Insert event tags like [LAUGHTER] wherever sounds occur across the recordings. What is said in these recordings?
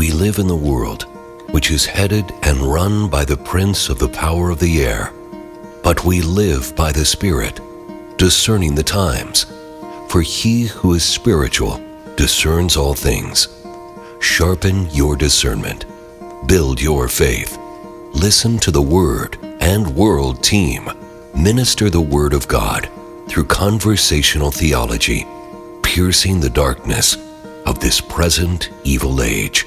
We live in the world which is headed and run by the prince of the power of the air. But we live by the Spirit, discerning the times. For he who is spiritual discerns all things. Sharpen your discernment. Build your faith. Listen to the Word and World Team. Minister the Word of God through conversational theology, piercing the darkness of this present evil age.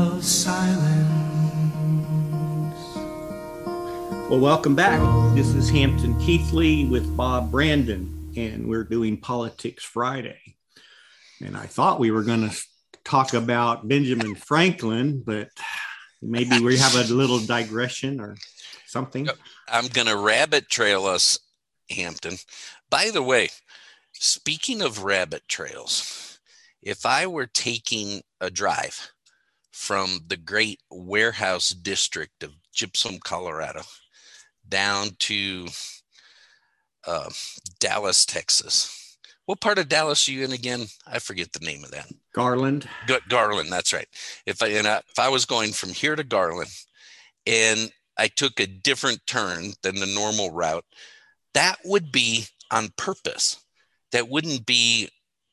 of silence. Well, welcome back. This is Hampton Keathley with Bob Brandon, and we're doing Politics Friday. And I thought we were going to talk about Benjamin Franklin, but maybe we have a little digression or something. I'm going to rabbit trail us, Hampton. By the way, speaking of rabbit trails, if I were taking a drive from the great warehouse district of Gypsum, Colorado, down to uh, Dallas, Texas. What part of Dallas are you in again? I forget the name of that. Garland. Garland, that's right. If I, and I, if I was going from here to Garland, and I took a different turn than the normal route, that would be on purpose. That wouldn't be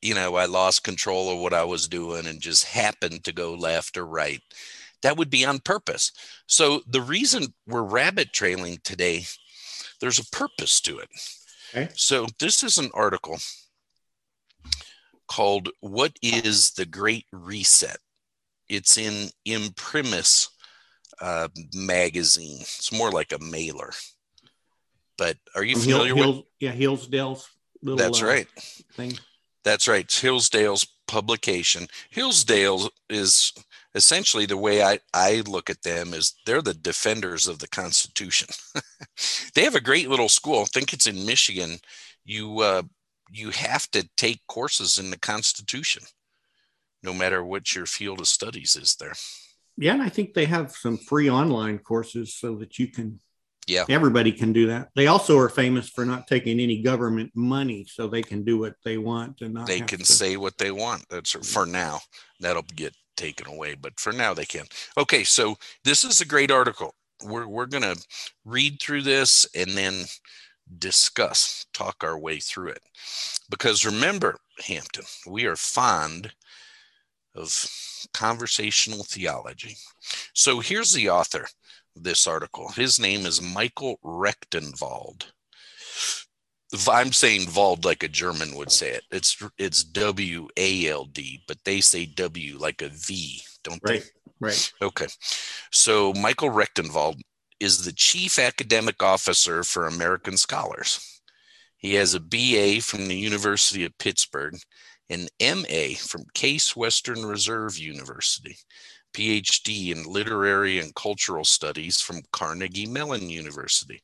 you know, I lost control of what I was doing and just happened to go left or right. That would be on purpose. So the reason we're rabbit trailing today, there's a purpose to it. Okay. So this is an article called What is the Great Reset? It's in Imprimis uh, magazine. It's more like a mailer. But are you familiar Hill, with? Yeah, Hillsdale's little. That's uh, right. Thing. That's right. Hillsdale's publication. Hillsdale is essentially the way I, I look at them is they're the defenders of the Constitution. [LAUGHS] they have a great little school. I think it's in Michigan. You uh, you have to take courses in the Constitution, no matter what your field of studies is there. Yeah, and I think they have some free online courses so that you can yeah. Everybody can do that. They also are famous for not taking any government money, so they can do what they want and not. They can to. say what they want. That's for now. That'll get taken away, but for now they can. Okay, so this is a great article. We're we're gonna read through this and then discuss, talk our way through it. Because remember, Hampton, we are fond of conversational theology. So here's the author this article. His name is Michael Rectenwald. I'm saying Wald like a German would say it. It's it's W A L D, but they say W like a V, don't right, they? Right. Okay. So Michael Rectenwald is the chief academic officer for American Scholars. He has a BA from the University of Pittsburgh, an MA from Case Western Reserve University, PhD in Literary and Cultural Studies from Carnegie Mellon University.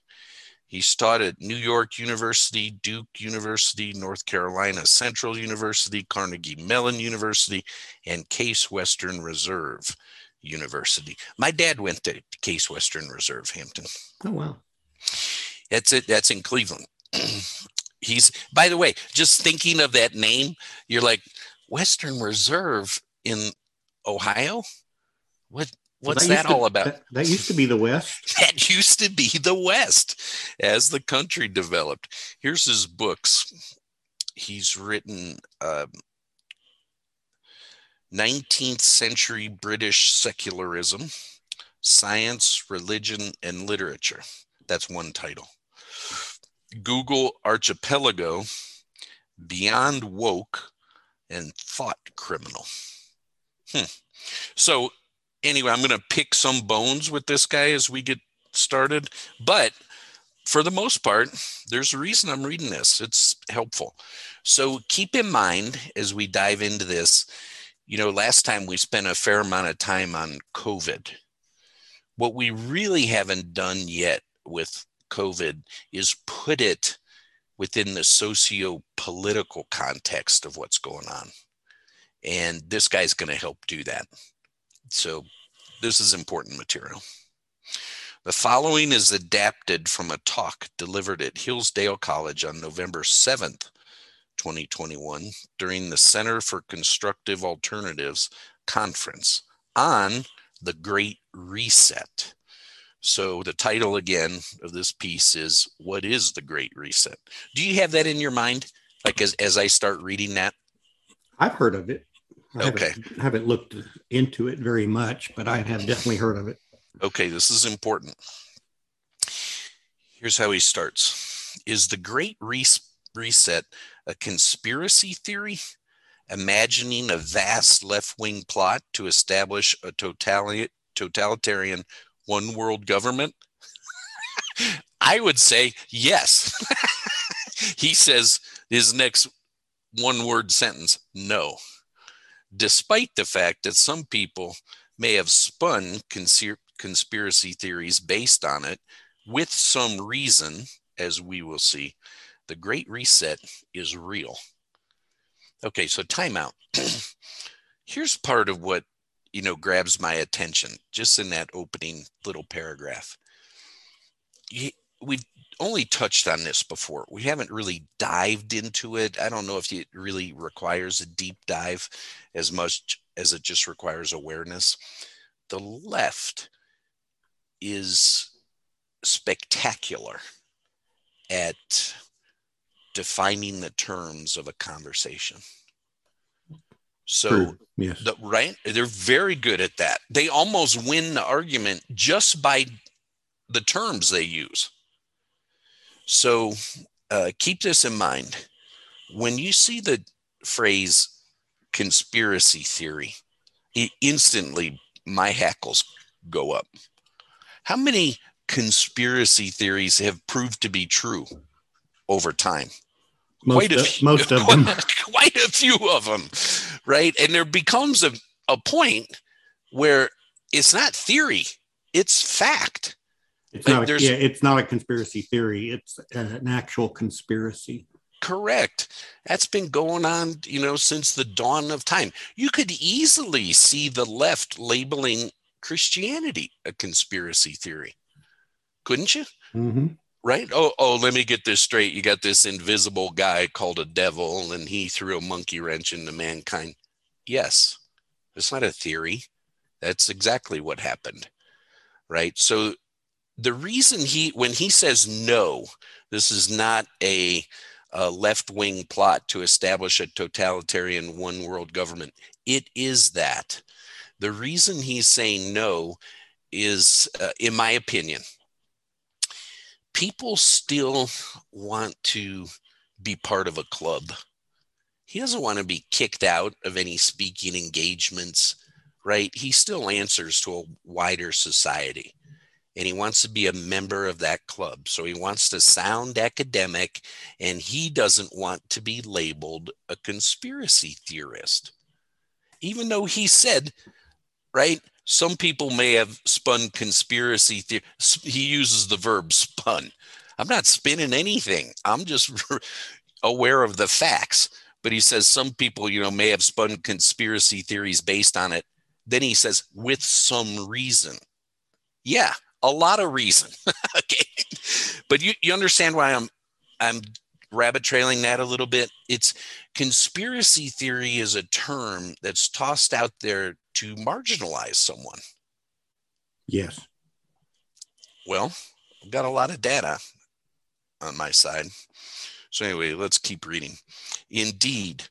He's taught at New York University, Duke University, North Carolina Central University, Carnegie Mellon University, and Case Western Reserve University. My dad went to Case Western Reserve, Hampton. Oh, wow. That's it. That's in Cleveland. [CLEARS THROAT] He's, by the way, just thinking of that name, you're like, Western Reserve in Ohio? What what's that, that all about? That, that, used to be the West. [LAUGHS] That used to be the West as the country developed. Here's his books. He's written um, 19th century British secularism, science, religion, and literature. That's one title. Google Archipelago, Beyond Woke, and Thought Criminal. Hmm. So anyway, I'm going to pick some bones with this guy as we get started. But for the most part, there's a reason I'm reading this. It's helpful. So keep in mind as we dive into this, you know, last time we spent a fair amount of time on COVID. What we really haven't done yet with COVID is put it within the socio political context of what's going on. And this guy's going to help do that. So, this is important material. The following is adapted from a talk delivered at Hillsdale College on November 7th, 2021, during the Center for Constructive Alternatives conference on the Great Reset. So, the title again of this piece is What is the Great Reset? Do you have that in your mind? Like as, as I start reading that? I've heard of it. I Okay. Haven't, haven't looked into it very much, but I have definitely heard of it. Okay, this is important. Here's how he starts Is the Great Res- Reset a conspiracy theory? Imagining a vast left wing plot to establish a totali- totalitarian one world government? [LAUGHS] I would say yes. [LAUGHS] he says his next one word sentence no. Despite the fact that some people may have spun conspiracy theories based on it with some reason, as we will see, the Great Reset is real. Okay, so timeout. [CLEARS THROAT] Here's part of what you know grabs my attention just in that opening little paragraph. We've only touched on this before. We haven't really dived into it. I don't know if it really requires a deep dive as much as it just requires awareness. The left is spectacular at defining the terms of a conversation. So, True. Yes. the, right? They're very good at that. They almost win the argument just by the terms they use. So, uh, keep this in mind. When you see the phrase conspiracy theory, instantly my hackles go up. How many conspiracy theories have proved to be true over time? most, quite a of, few- most of them. [LAUGHS] quite a few of them, right? And there becomes a, a point where it's not theory, it's fact. It's not, a, yeah, it's not a conspiracy theory. It's an actual conspiracy. Correct. That's been going on, you know, since the dawn of time. You could easily see the left labeling Christianity a conspiracy theory, couldn't you? hmm right? Oh, oh, let me get this straight. You got this invisible guy called a devil, and he threw a monkey wrench into mankind. Yes, it's not a theory. That's exactly what happened, right? So the reason he, when he says no, this is not a, a left wing plot to establish a totalitarian one world government. It is that. The reason he's saying no is, uh, in my opinion, people still want to be part of a club. He doesn't want to be kicked out of any speaking engagements, right? He still answers to a wider society and he wants to be a member of that club. So he wants to sound academic and he doesn't want to be labeled a conspiracy theorist. Even though he said, right, some people may have spun conspiracy theory. He uses the verb spun. I'm not spinning anything. I'm just [LAUGHS] aware of the facts. But he says some people, you know, may have spun conspiracy theories based on it. Then he says with some reason. Yeah, a lot of reason. [LAUGHS] okay. But you, you understand why I'm I'm rabbit trailing that a little bit. It's conspiracy theory is a term that's tossed out there to marginalize someone. Yes. Well, I've got a lot of data on my side. So anyway, let's keep reading. Indeed.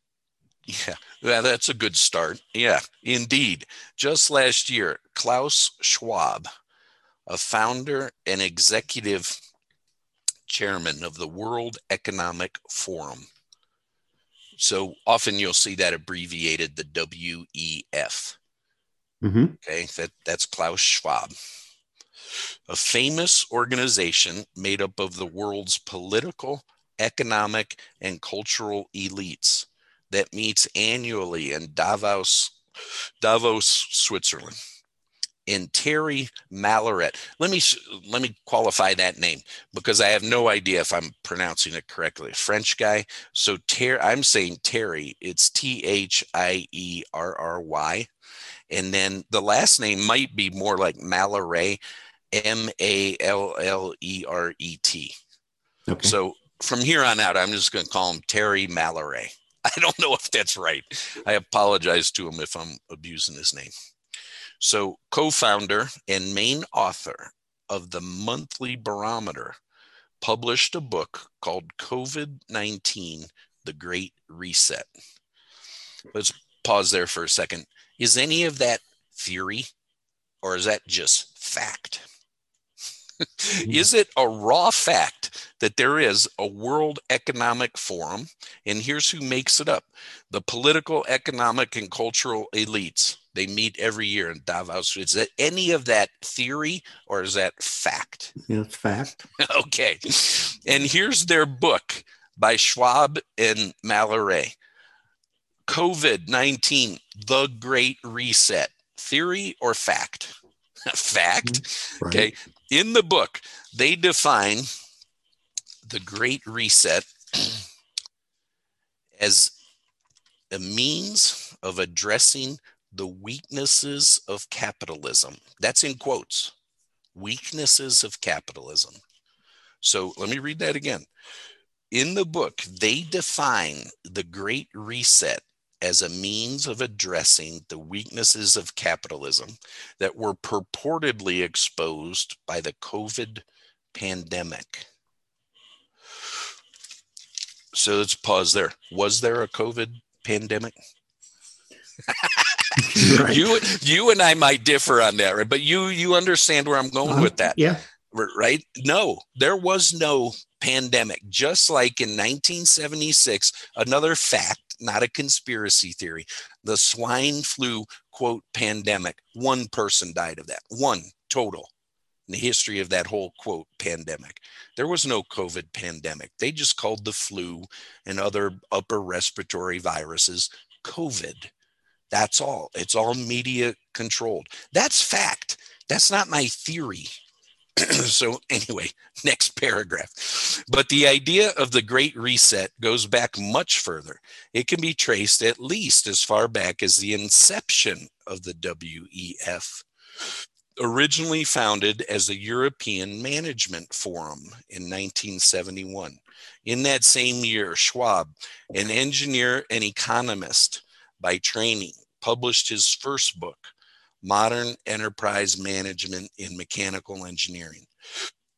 Yeah, well, that's a good start. Yeah, indeed. Just last year, Klaus Schwab, a founder and executive chairman of the World Economic Forum. So often you'll see that abbreviated the WEF. hmm Okay, that, that's Klaus Schwab. A famous organization made up of the world's political, economic, and cultural elites that meets annually in Davos, Davos, Switzerland. And Terry Malleret. Let me let me qualify that name because I have no idea if I'm pronouncing it correctly. French guy. So Terry, I'm saying Terry. It's T H I E R R Y. And then the last name might be more like Mallaré, M A L L E R E T. Okay. So from here on out, I'm just going to call him Terry Mallory. [LAUGHS] I don't know if that's right. I apologize to him if I'm abusing his name. So, co founder and main author of the Monthly Barometer published a book called COVID 19 The Great Reset. Let's pause there for a second. Is any of that theory or is that just fact? Mm-hmm. is it a raw fact that there is a World Economic Forum? And here's who makes it up the political, economic, and cultural elites. They meet every year in Davos. Is that any of that theory or is that fact? [LAUGHS] Yeah, it's fact. okay. And here's their book by Schwab and Mallory COVID 19, The Great Reset. Theory or fact? [LAUGHS] fact. Mm-hmm. Right. Okay. In the book, they define the Great Reset [CLEARS THROAT] as a means of addressing the weaknesses of capitalism. That's in quotes weaknesses of capitalism. So let me read that again. In the book, they define the Great Reset as a means of addressing the weaknesses of capitalism that were purportedly exposed by the COVID pandemic. So let's pause there. Was there a COVID pandemic? [LAUGHS] [LAUGHS] right. You you and I might differ on that, right? But you you understand where I'm going uh, with that. Yeah. Right? No, there was no pandemic. Just like in 1976, another fact not a conspiracy theory. The swine flu, quote, pandemic, one person died of that, one total in the history of that whole, quote, pandemic. There was no COVID pandemic. They just called the flu and other upper respiratory viruses COVID. That's all. It's all media controlled. That's fact. That's not my theory. [CLEARS THROAT] so anyway [LAUGHS] next paragraph but the idea of the great reset goes back much further it can be traced at least as far back as the inception of the wef originally founded as a european management forum in 1971 in that same year schwab an engineer and economist by training published his first book modern enterprise management in mechanical engineering.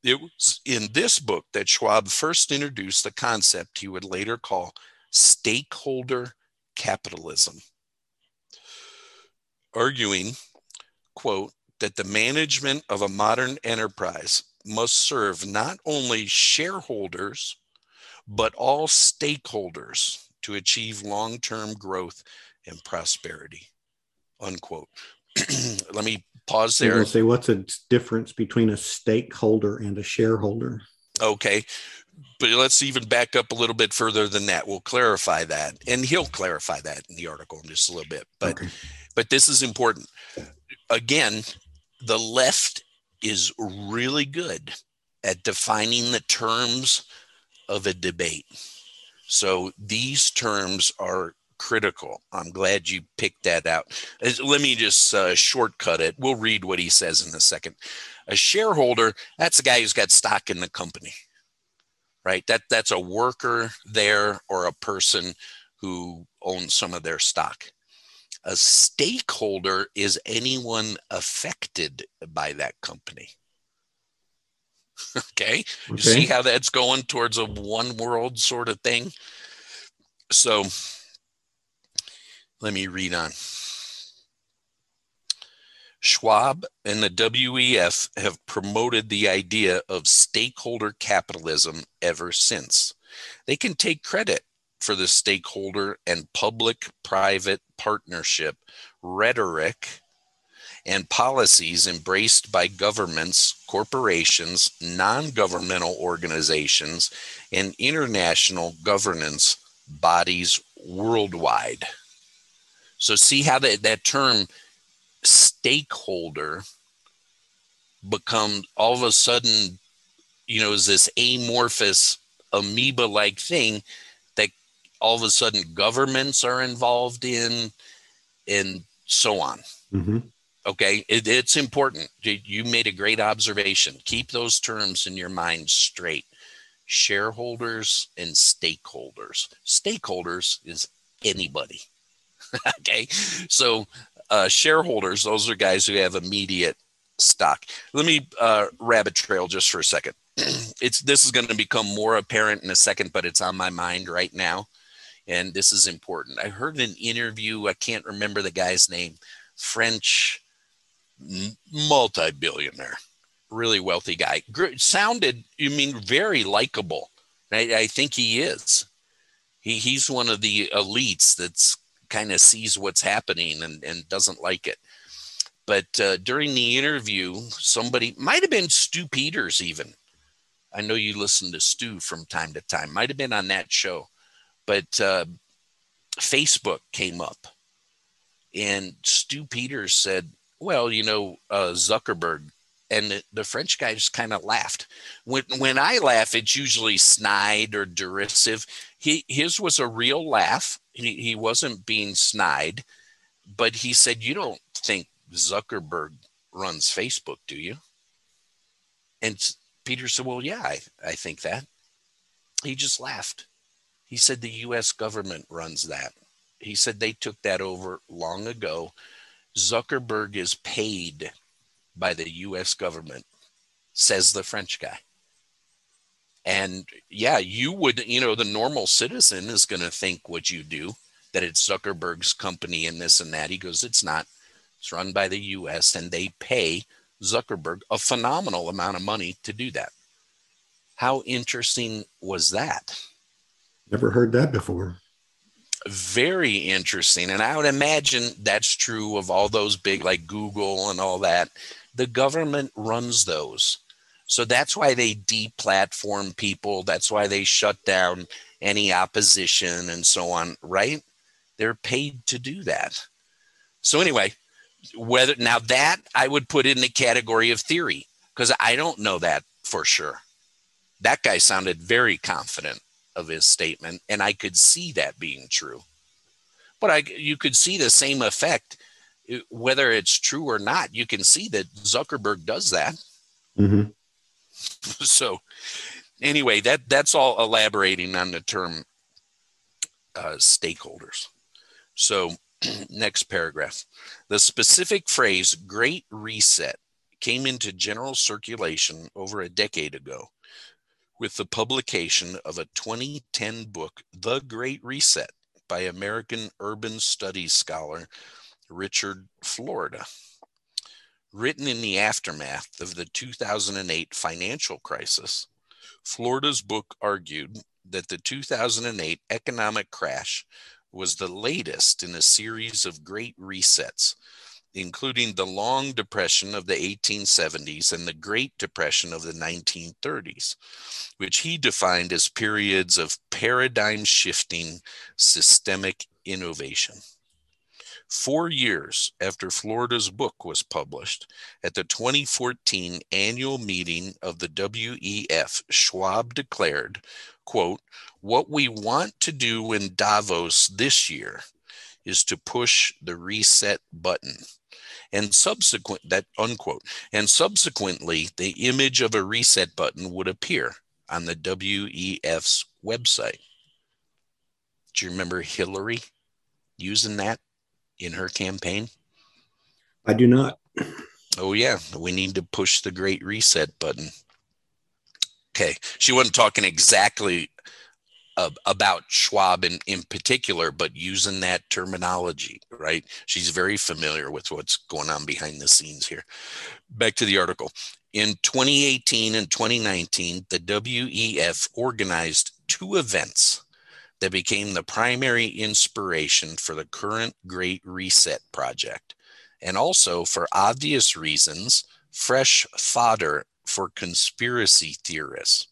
It was in this book that Schwab first introduced the concept he would later call stakeholder capitalism, arguing, quote, that the management of a modern enterprise must serve not only shareholders, but all stakeholders to achieve long term growth and prosperity, unquote. [CLEARS THROAT] let me pause there. We'll say what's the difference between a stakeholder and a shareholder? Okay. But let's even back up a little bit further than that. We'll clarify that. And he'll clarify that in the article in just a little bit. But okay. but this is important. Again, the left is really good at defining the terms of a debate. So these terms are critical. I'm glad you picked that out. Let me just uh, shortcut it. We'll read what he says in a second. A shareholder, that's a guy who's got stock in the company, right? That that's a worker there or a person who owns some of their stock. A stakeholder is anyone affected by that company. okay? [LAUGHS] okay? You see how that's going towards a one world sort of thing? So let me read on. Schwab and the WEF have promoted the idea of stakeholder capitalism ever since. They can take credit for the stakeholder and public private partnership rhetoric and policies embraced by governments, corporations, non governmental organizations, and international governance bodies worldwide. So see how that, that term stakeholder become all of a sudden, you know, is this amorphous amoeba like thing that all of a sudden governments are involved in and so on. Mm-hmm. Okay, it, it's important. You made a great observation. Keep those terms in your mind straight. Shareholders and stakeholders. Stakeholders is anybody. [LAUGHS] okay, so uh, shareholders, those are guys who have immediate stock. Let me uh, rabbit trail just for a second. [CLEARS THROAT] it's this is going to become more apparent in a second, but it's on my mind right now, and this is important. I heard an interview. I can't remember the guy's name. French multi-billionaire, really wealthy guy. Sounded, you mean, very likable. I, I think he is. He he's one of the elites that's kind of sees what's happening and, and doesn't like it. But uh, during the interview, somebody might have been Stu Peters, even. I know you listen to Stu from time to time, might have been on that show. But uh, Facebook came up, and Stu Peters said, Well, you know, uh, Zuckerberg. And the, the French guy just kind of laughed. When, when I laugh, it's usually snide or derisive. He, his was a real laugh. He, he wasn't being snide, but he said, You don't think Zuckerberg runs Facebook, do you? And Peter said, Well, yeah, I, I think that. He just laughed. He said, The US government runs that. He said they took that over long ago. Zuckerberg is paid by the US government, says the French guy. And yeah, you would, you know, the normal citizen is going to think what you do, that it's Zuckerberg's company and this and that. He goes, It's not. It's run by the US and they pay Zuckerberg a phenomenal amount of money to do that. How interesting was that? Never heard that before. Very interesting. And I would imagine that's true of all those big, like Google and all that. The government runs those. So that's why they deplatform people. That's why they shut down any opposition and so on, right? They're paid to do that. So, anyway, whether now that I would put in the category of theory because I don't know that for sure. That guy sounded very confident of his statement, and I could see that being true. But I, you could see the same effect, whether it's true or not. You can see that Zuckerberg does that. Mm-hmm. [LAUGHS] so, anyway, that that's all elaborating on the term uh, stakeholders. So, [CLEARS THROAT] next paragraph. The specific phrase Great Reset came into general circulation over a decade ago with the publication of a 2010 book, The Great Reset, by American urban studies scholar Richard Florida. Written in the aftermath of the 2008 financial crisis, Florida's book argued that the 2008 economic crash was the latest in a series of great resets, including the long depression of the 1870s and the Great Depression of the 1930s, which he defined as periods of paradigm shifting systemic innovation. Four years after Florida's book was published, at the 2014 annual meeting of the WEF, Schwab declared, quote, what we want to do in Davos this year is to push the reset button and subsequent that unquote and subsequently the image of a reset button would appear on the WEF's website. Do you remember Hillary using that in her campaign? I do not. Oh yeah, we need to push the great reset button. Okay. She wasn't talking exactly uh, about Schwab in, in particular, but using that terminology, right? She's very familiar with what's going on behind the scenes here. Back to the article. In 2018 and 2019, the WEF organized two events that became the primary inspiration for the current Great Reset project, and also, for obvious reasons, fresh fodder for conspiracy theorists.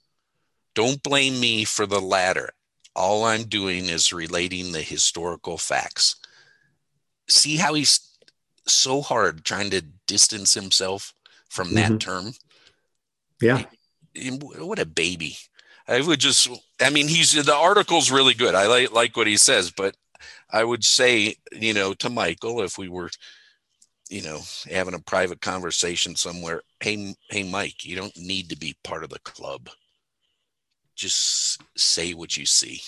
Don't blame me for the latter. All I'm doing is relating the historical facts. see how he's so hard trying to distance himself from that Mhm. term? Yeah. What a baby. I would just, I mean, he's the article's really good. I like, like what he says, but I would say, you know, to Michael, if we were, you know, having a private conversation somewhere, hey, hey, Mike, you don't need to be part of the club. Just say what you see.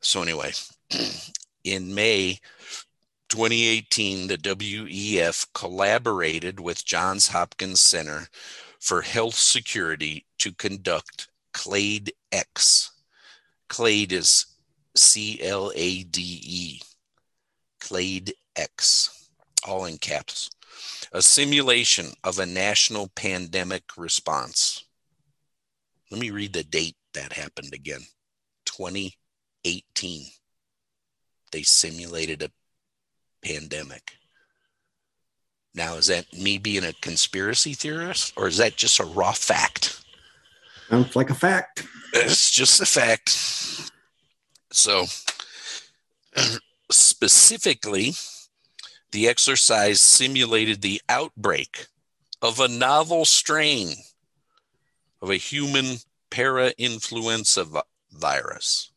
So, anyway, [CLEARS THROAT] in May 2018, the WEF collaborated with Johns Hopkins Center for Health Security to conduct CLADE X. CLADE is C L A D E. CLADE X, all in caps. A simulation of a national pandemic response. Let me read the date that happened again 2018. They simulated a pandemic. Now, is that me being a conspiracy theorist or is that just a raw fact? Sounds like a fact. It's just a fact. So, [CLEARS THROAT] specifically, the exercise simulated the outbreak of a novel strain of a human para influenza virus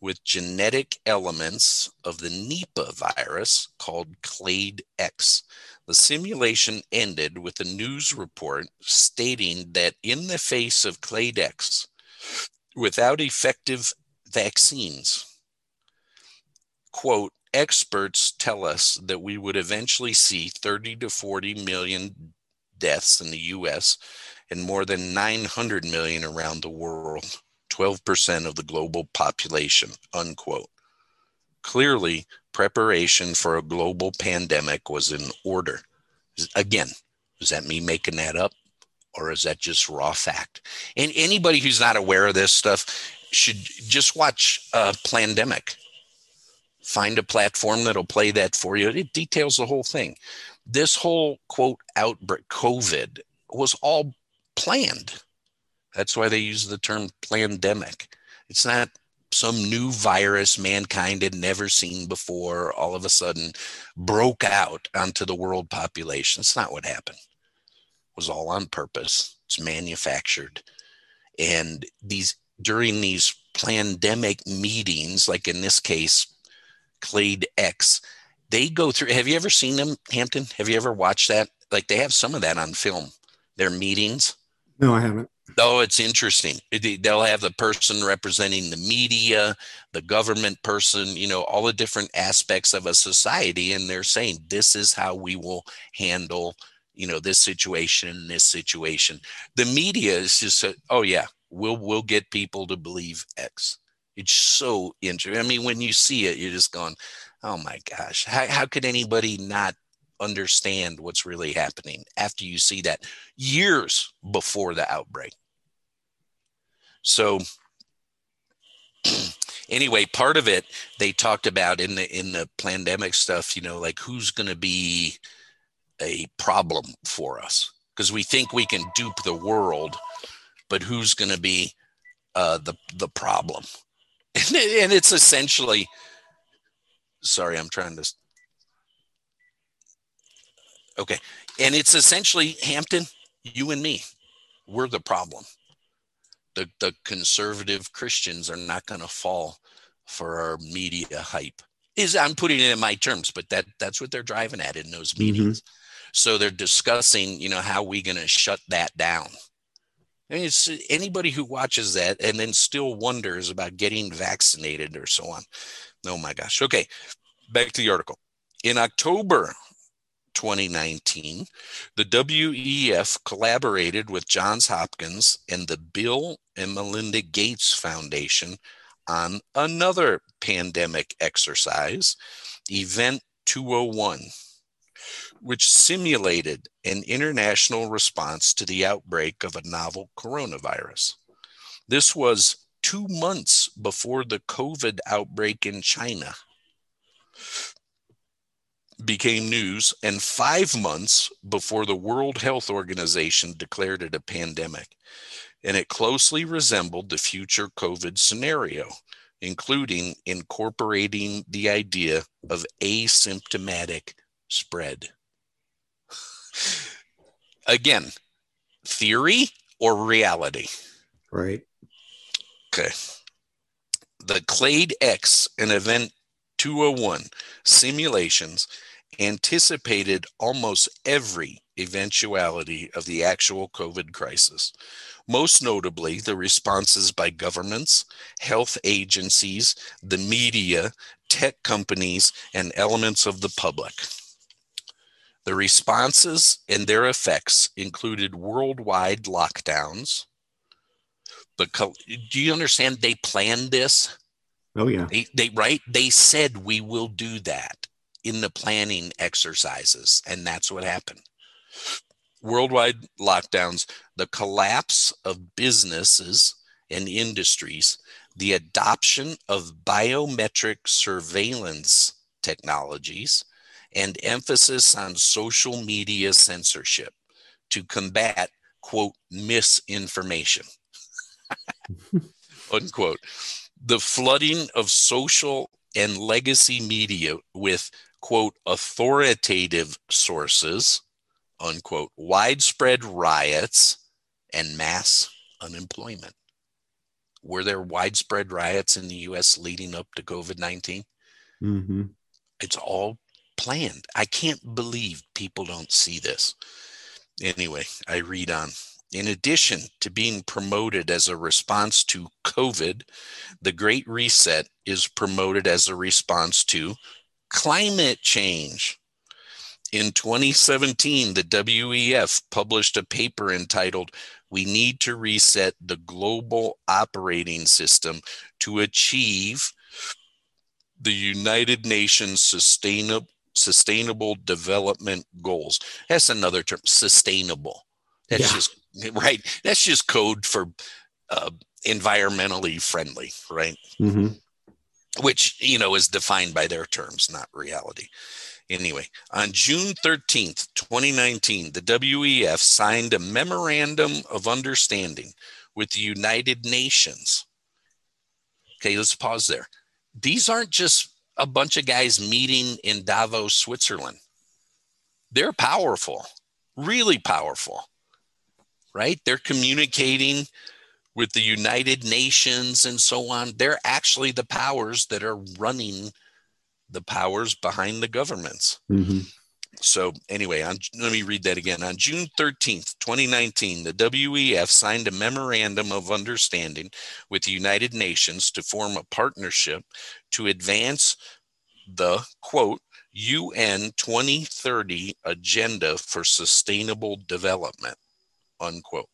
with genetic elements of the Nipah virus called Clade X. The simulation ended with a news report stating that in the face of Clade X, without effective vaccines, quote, experts tell us that we would eventually see 30 to 40 million deaths in the US and more than 900 million around the world, 12% of the global population, unquote. Clearly, preparation for a global pandemic was in order. Again, is that me making that up? Or is that just raw fact? And anybody who's not aware of this stuff should just watch uh, Plandemic. Find a platform that'll play that for you. It details the whole thing. This whole quote outbreak, COVID, was all planned. That's why they use the term plandemic. It's not some new virus mankind had never seen before, all of a sudden broke out onto the world population. It's not what happened. It was all on purpose. It's manufactured. And these during these pandemic meetings, like in this case, Clade X, they go through. Have you ever seen them, Hampton? Have you ever watched that? Like they have some of that on film. Their meetings. No, I haven't. Oh, it's interesting. They'll have the person representing the media, the government person, you know, all the different aspects of a society. And they're saying, this is how we will handle, you know, this situation this situation. The media is just, a, oh, yeah, we'll, we'll get people to believe X. It's so interesting. I mean, when you see it, you're just going, oh my gosh, how, how could anybody not understand what's really happening after you see that years before the outbreak? So [CLEARS THROAT] anyway, part of it they talked about in the in the pandemic stuff, you know, like who's going to be a problem for us because we think we can dupe the world, but who's going to be uh, the the problem? [LAUGHS] And, and it's essentially, sorry, I'm trying to. Okay, and it's essentially Hampton, you and me, we're the problem the, the conservative Christians are not going to fall for our media hype. Is I'm putting it in my terms, but that that's what they're driving at in those mm-hmm. meetings. So they're discussing, you know, how we going to shut that down. And it's anybody who watches that and then still wonders about getting vaccinated or so on. Oh my gosh. Okay, back to the article. In October 2019, the WEF collaborated with Johns Hopkins and the Bill and Melinda Gates Foundation on another pandemic exercise, Event 201, which simulated an international response to the outbreak of a novel coronavirus. This was two months before the COVID outbreak in China became news and five months before the World Health Organization declared it a pandemic. And it closely resembled the future COVID scenario. including incorporating the idea of asymptomatic spread. Again, theory or reality? Right. Okay. The Clade X and Event 201 simulations anticipated almost every eventuality of the actual COVID crisis, most notably the responses by governments, health agencies, the media, tech companies, and elements of the public. The responses and their effects included worldwide lockdowns. The, do you understand? They planned this. Oh yeah. They, they right. They said we will do that in the planning exercises, and that's what happened. Worldwide lockdowns, the collapse of businesses and industries, the adoption of biometric surveillance technologies, and emphasis on social media censorship to combat, quote, misinformation, [LAUGHS] unquote. The flooding of social and legacy media with, quote, authoritative sources, unquote, widespread riots, and mass unemployment. Were there widespread riots in the US leading up to COVID 19? Mm-hmm. It's all planned. I can't believe people don't see this. Anyway, I read on. In addition to being promoted as a response to COVID, the Great Reset is promoted as a response to climate change. In 2017, the WEF published a paper entitled We Need to Reset the Global Operating System to Achieve the United Nations Sustainable sustainable development goals. That's another term, sustainable. That's yeah. just right. That's just code for uh, environmentally friendly, right? Mm-hmm. Which you know is defined by their terms, not reality. Anyway, on June 13th, 2019, the WEF signed a memorandum of understanding with the United Nations. Okay, let's pause there. These aren't just a bunch of guys meeting in Davos, Switzerland. They're powerful, really powerful, right? They're communicating with the United Nations and so on. They're actually the powers that are running the powers behind the governments. Mm-hmm. So, anyway, on, let me read that again. On June 13th, 2019, the WEF signed a memorandum of understanding with the United Nations to form a partnership to advance the quote, UN 2030 Agenda for Sustainable Development, unquote.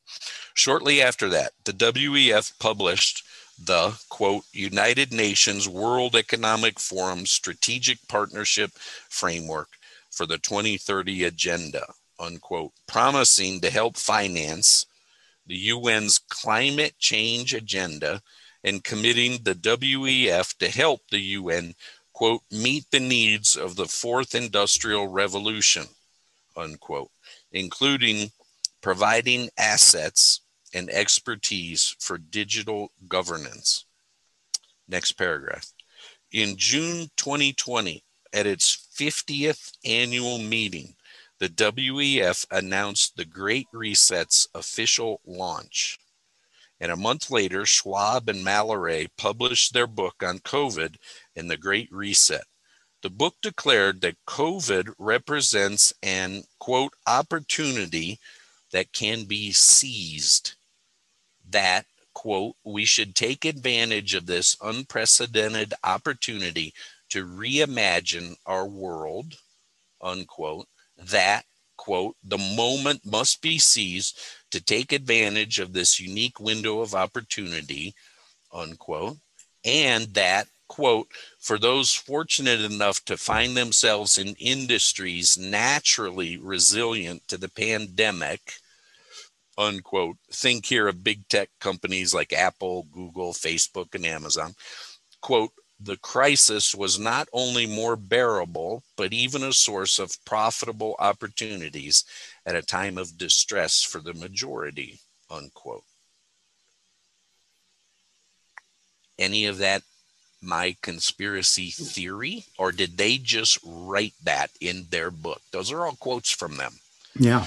Shortly after that, the WEF published the quote United Nations World Economic Forum Strategic Partnership Framework for the 2030 Agenda, unquote, promising to help finance the UN's climate change agenda and committing the WEF to help the UN, quote, meet the needs of the fourth industrial revolution, unquote, including providing assets and expertise for digital governance. Next paragraph. In June 2020, at its 50th annual meeting, the WEF announced the Great Reset's official launch. And a month later, Schwab and Mallory published their book on COVID and the Great Reset. The book declared that COVID represents an quote opportunity that can be seized. That quote, we should take advantage of this unprecedented opportunity to reimagine our world, unquote, that, quote, the moment must be seized to take advantage of this unique window of opportunity, unquote, and that, quote, for those fortunate enough to find themselves in industries naturally resilient to the pandemic, unquote, think here of big tech companies like Apple, Google, Facebook, and Amazon, quote, the crisis was not only more bearable, but even a source of profitable opportunities at a time of distress for the majority, unquote. Any of that my conspiracy theory, or did they just write that in their book? Those are all quotes from them. Yeah.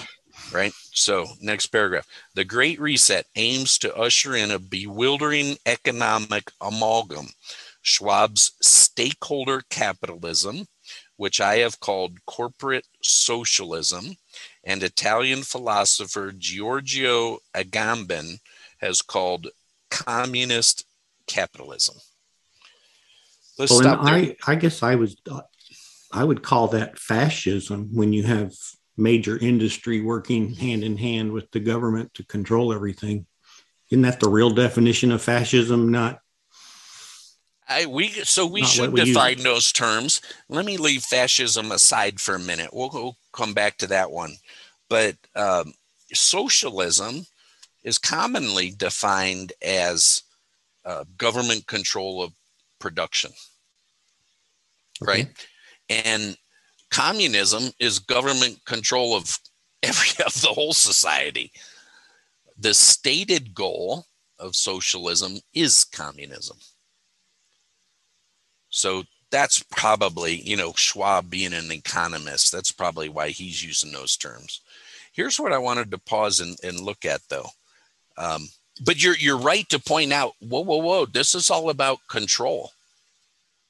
Right. So, next paragraph. The Great Reset aims to usher in a bewildering economic amalgam. Schwab's stakeholder capitalism, which I have called corporate socialism, and Italian philosopher Giorgio Agamben has called communist capitalism. Let's well, stop I, I guess I was, I would call that fascism when you have major industry working hand in hand with the government to control everything. Isn't that the real definition of fascism? Not. I, we so we should we define use. those terms. Let me leave fascism aside for a minute. We'll, we'll come back to that one. But um, socialism is commonly defined as uh, government control of production, okay. right? And communism is government control of every [LAUGHS] of the whole society. The stated goal of socialism is communism. So that's probably, you know, Schwab being an economist, that's probably why he's using those terms. Here's what I wanted to pause and, and look at though. Um, but you're you're right to point out, whoa, whoa, whoa, this is all about control.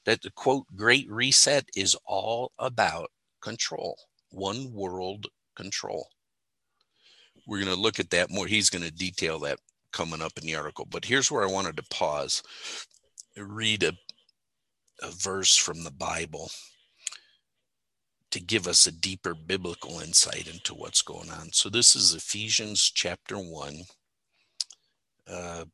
That the quote great reset is all about control, one world control. We're going to look at that more. He's going to detail that coming up in the article. But here's where I wanted to pause, read a, a verse from the Bible to give us a deeper biblical insight into what's going on. So this is Ephesians chapter 1. Uh,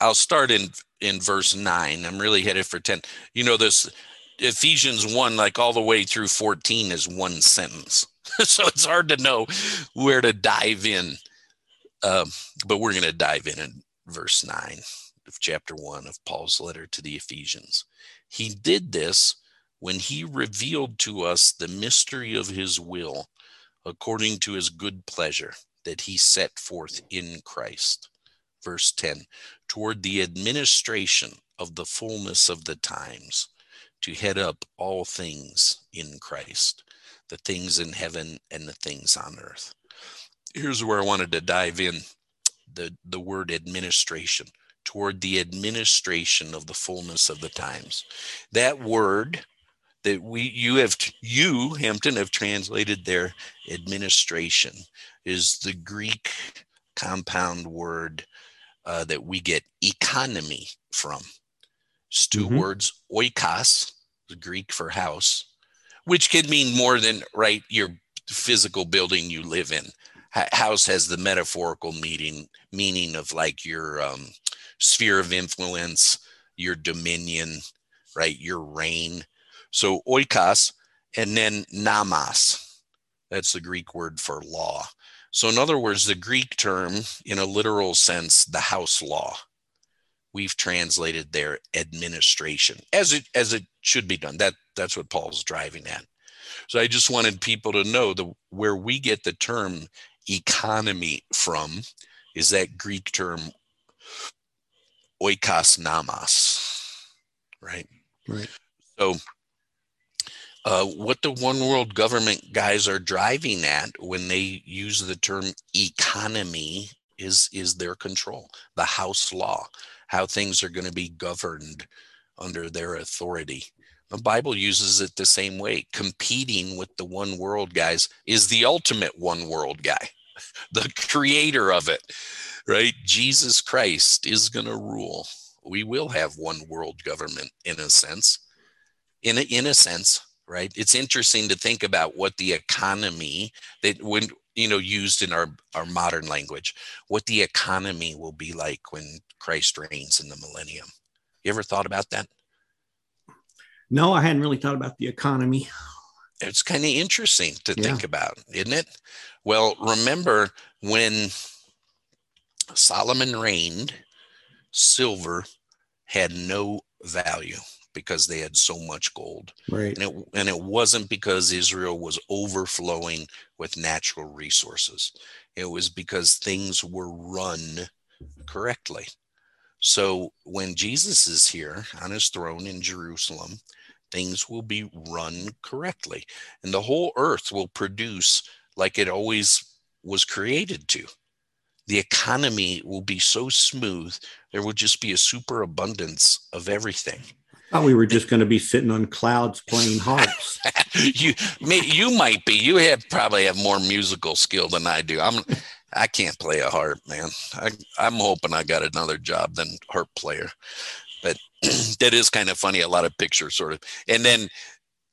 I'll start in in verse 9. I'm really headed for 10. You know this Ephesians 1 like all the way through 14 is one sentence. [LAUGHS] so it's hard to know where to dive in. Um, but we're going to dive in in verse 9 of chapter 1 of Paul's letter to the Ephesians. He did this when he revealed to us the mystery of his will according to his good pleasure that he set forth in Christ. Verse 10 toward the administration of the fullness of the times, to head up all things in Christ, the things in heaven and the things on earth. Here's where I wanted to dive in the, the word administration toward the administration of the fullness of the times. That word that we you have you Hampton have translated their administration is the Greek compound word uh, that we get economy from. It's 2 mm-hmm. words, oikos, Greek for house, which can mean more than right your physical building you live in. house has the metaphorical meaning meaning of like your um, sphere of influence, your dominion, right, your reign so oikos and then nomos. That's the Greek word for law. So, in other words, the Greek term, in a literal sense, the house law. We've translated their administration as it as it should be done. That that's what Paul's driving at. So I just wanted people to know the where we get the term economy from is that Greek term oikos nomos, right? Right. So uh, what the one world government guys are driving at when they use the term economy is is their control the house law how things are going to be governed under their authority. The bible uses it the same way. Competing with the one world guys is the ultimate one world guy [LAUGHS] the creator of it right? Jesus christ is going to rule. We will have one world government in a sense. In a, in a sense right? It's interesting to think about what the economy that when you know used in our our modern language what the economy will be like when christ reigns in the millennium. You ever thought about that? No i hadn't really thought about the economy. It's kind of interesting to yeah. think about isn't it? Well remember when solomon reigned silver had no value because they had so much gold. Right. And it, and it wasn't because Israel was overflowing with natural resources. It was because things were run correctly. So when Jesus is here on his throne in Jerusalem, things will be run correctly and the whole earth will produce like it always was created to. The economy will be so smooth, there will just be a superabundance of everything. Thought we were just going to be sitting on clouds playing harps. [LAUGHS] you may, you might be. You have probably have more musical skill than I do. I'm I can't play a harp, man. I, I'm hoping I got another job than harp player, but [CLEARS THROAT] that is kind of funny. A lot of pictures, sort of, and then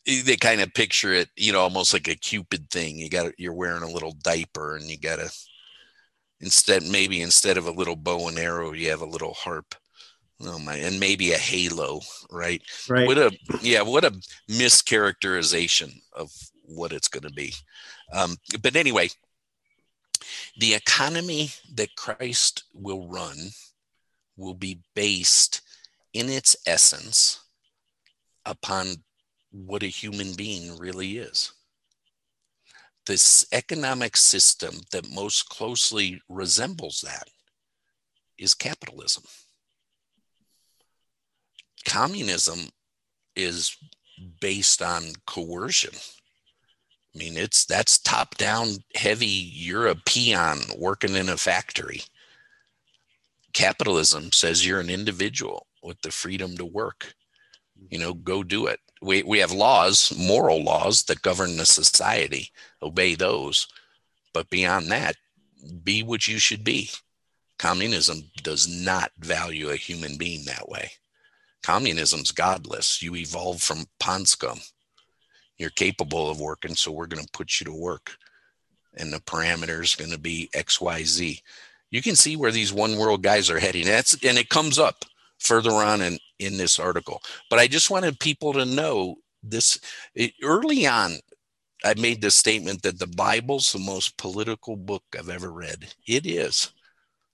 eh, they kind of picture it, you know, almost like a cupid thing. You got you're wearing a little diaper, and you got to instead maybe instead of a little bow and arrow, you have a little harp. Oh my, and maybe a halo, right? Right. What a yeah, what a mischaracterization of what it's going to be. Um, but anyway, the economy that Christ will run will be based in its essence upon what a human being really is. This economic system that most closely resembles that is capitalism. Communism is based on coercion. I mean, it's that's top down, heavy. Peon working in a factory. Capitalism says you're an individual with the freedom to work. You know, go do it. We, we have laws, moral laws that govern the society. Obey those. But beyond that, be what you should be. Communism does not value a human being that way. Communism's godless. You evolve from pond scum you're capable of working, so we're going to put you to work. And the parameters going to be X, Y, Z. You can see where these one world guys are heading. That's and it comes up further on in in this article. But I just wanted people to know this it, early on. I made the statement that the Bible's the most political book I've ever read. It is.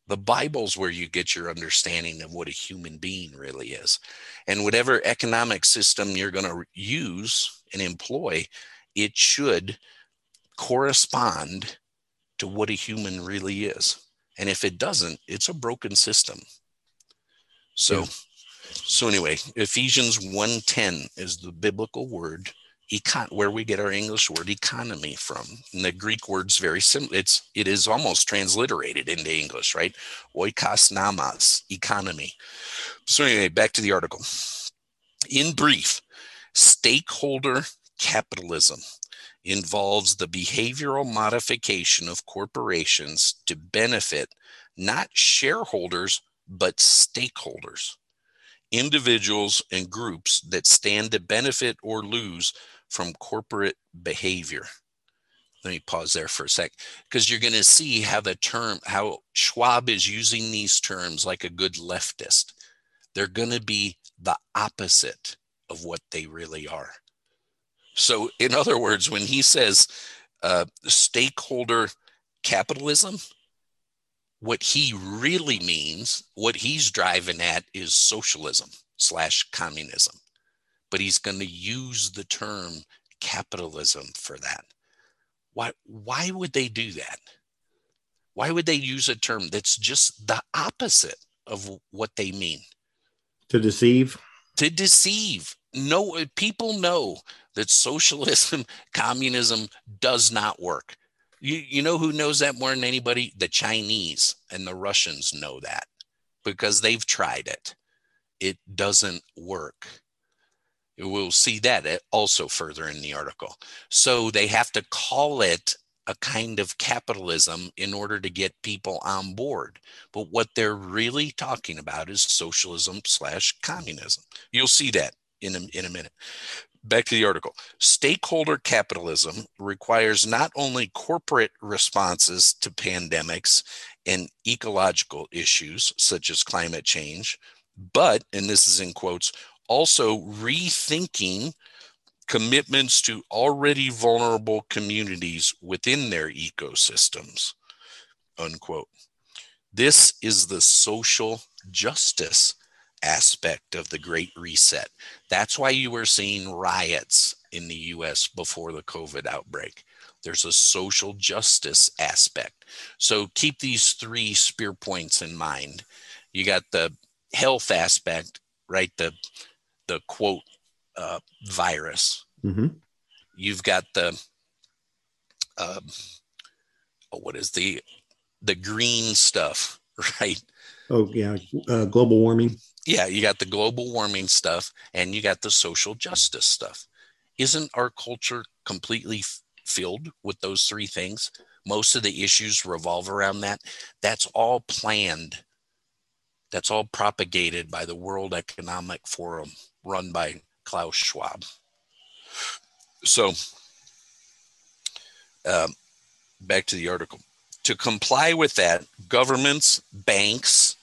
The Bible's where you get your understanding of what a human being really is. And whatever economic system you're going to use and employ, it should correspond to what a human really is. And if it doesn't, it's a broken system. So, yeah. so anyway, Ephesians 1:10 is the biblical word econ where we get our English word economy from. And the Greek word's very similar. It's it is almost transliterated into English, right? Oikos nomos, economy. So anyway, back to the article. In brief, Stakeholder capitalism involves the behavioral modification of corporations to benefit not shareholders, but stakeholders, individuals and groups that stand to benefit or lose from corporate behavior. Let me pause there for a sec because you're going to see how the term, how Schwab is using these terms like a good leftist. They're going to be the opposite of what they really are. So, in other words, when he says uh, stakeholder capitalism, what he really means, what he's driving at is socialism slash communism. But he's going to use the term capitalism for that. Why, why would they do that? Why would they use a term that's just the opposite of what they mean? To deceive? To deceive no people know that socialism [LAUGHS] communism does not work you, you know who knows that more than anybody the chinese and the russians know that because they've tried it it doesn't work we'll see that eh, also further in the article so they have to call it a kind of capitalism in order to get people on board. But what they're really talking about is socialism slash communism. You'll see that in a, in a minute. Back to the article. Stakeholder capitalism requires not only corporate responses to pandemics and ecological issues such as climate change, but, and this is in quotes, also rethinking commitments to already vulnerable communities within their ecosystems. Unquote. This is the social justice aspect of the Great Reset. That's why you were seeing riots in the US before the COVID outbreak. There's a social justice aspect. So keep these three spear points in mind. You got the health aspect, right? The the quote uh, virus. Mm-hmm. You've got the um, oh, what is the the green stuff, [LAUGHS] right? Oh yeah, uh, global warming. Yeah, you got the global warming stuff, and you got the social justice stuff. Isn't our culture completely f- filled with those three things? Most of the issues revolve around that. That's all planned. That's all propagated by the World Economic Forum, run by Klaus Schwab. So, um, back to the article. To comply with that, governments, banks,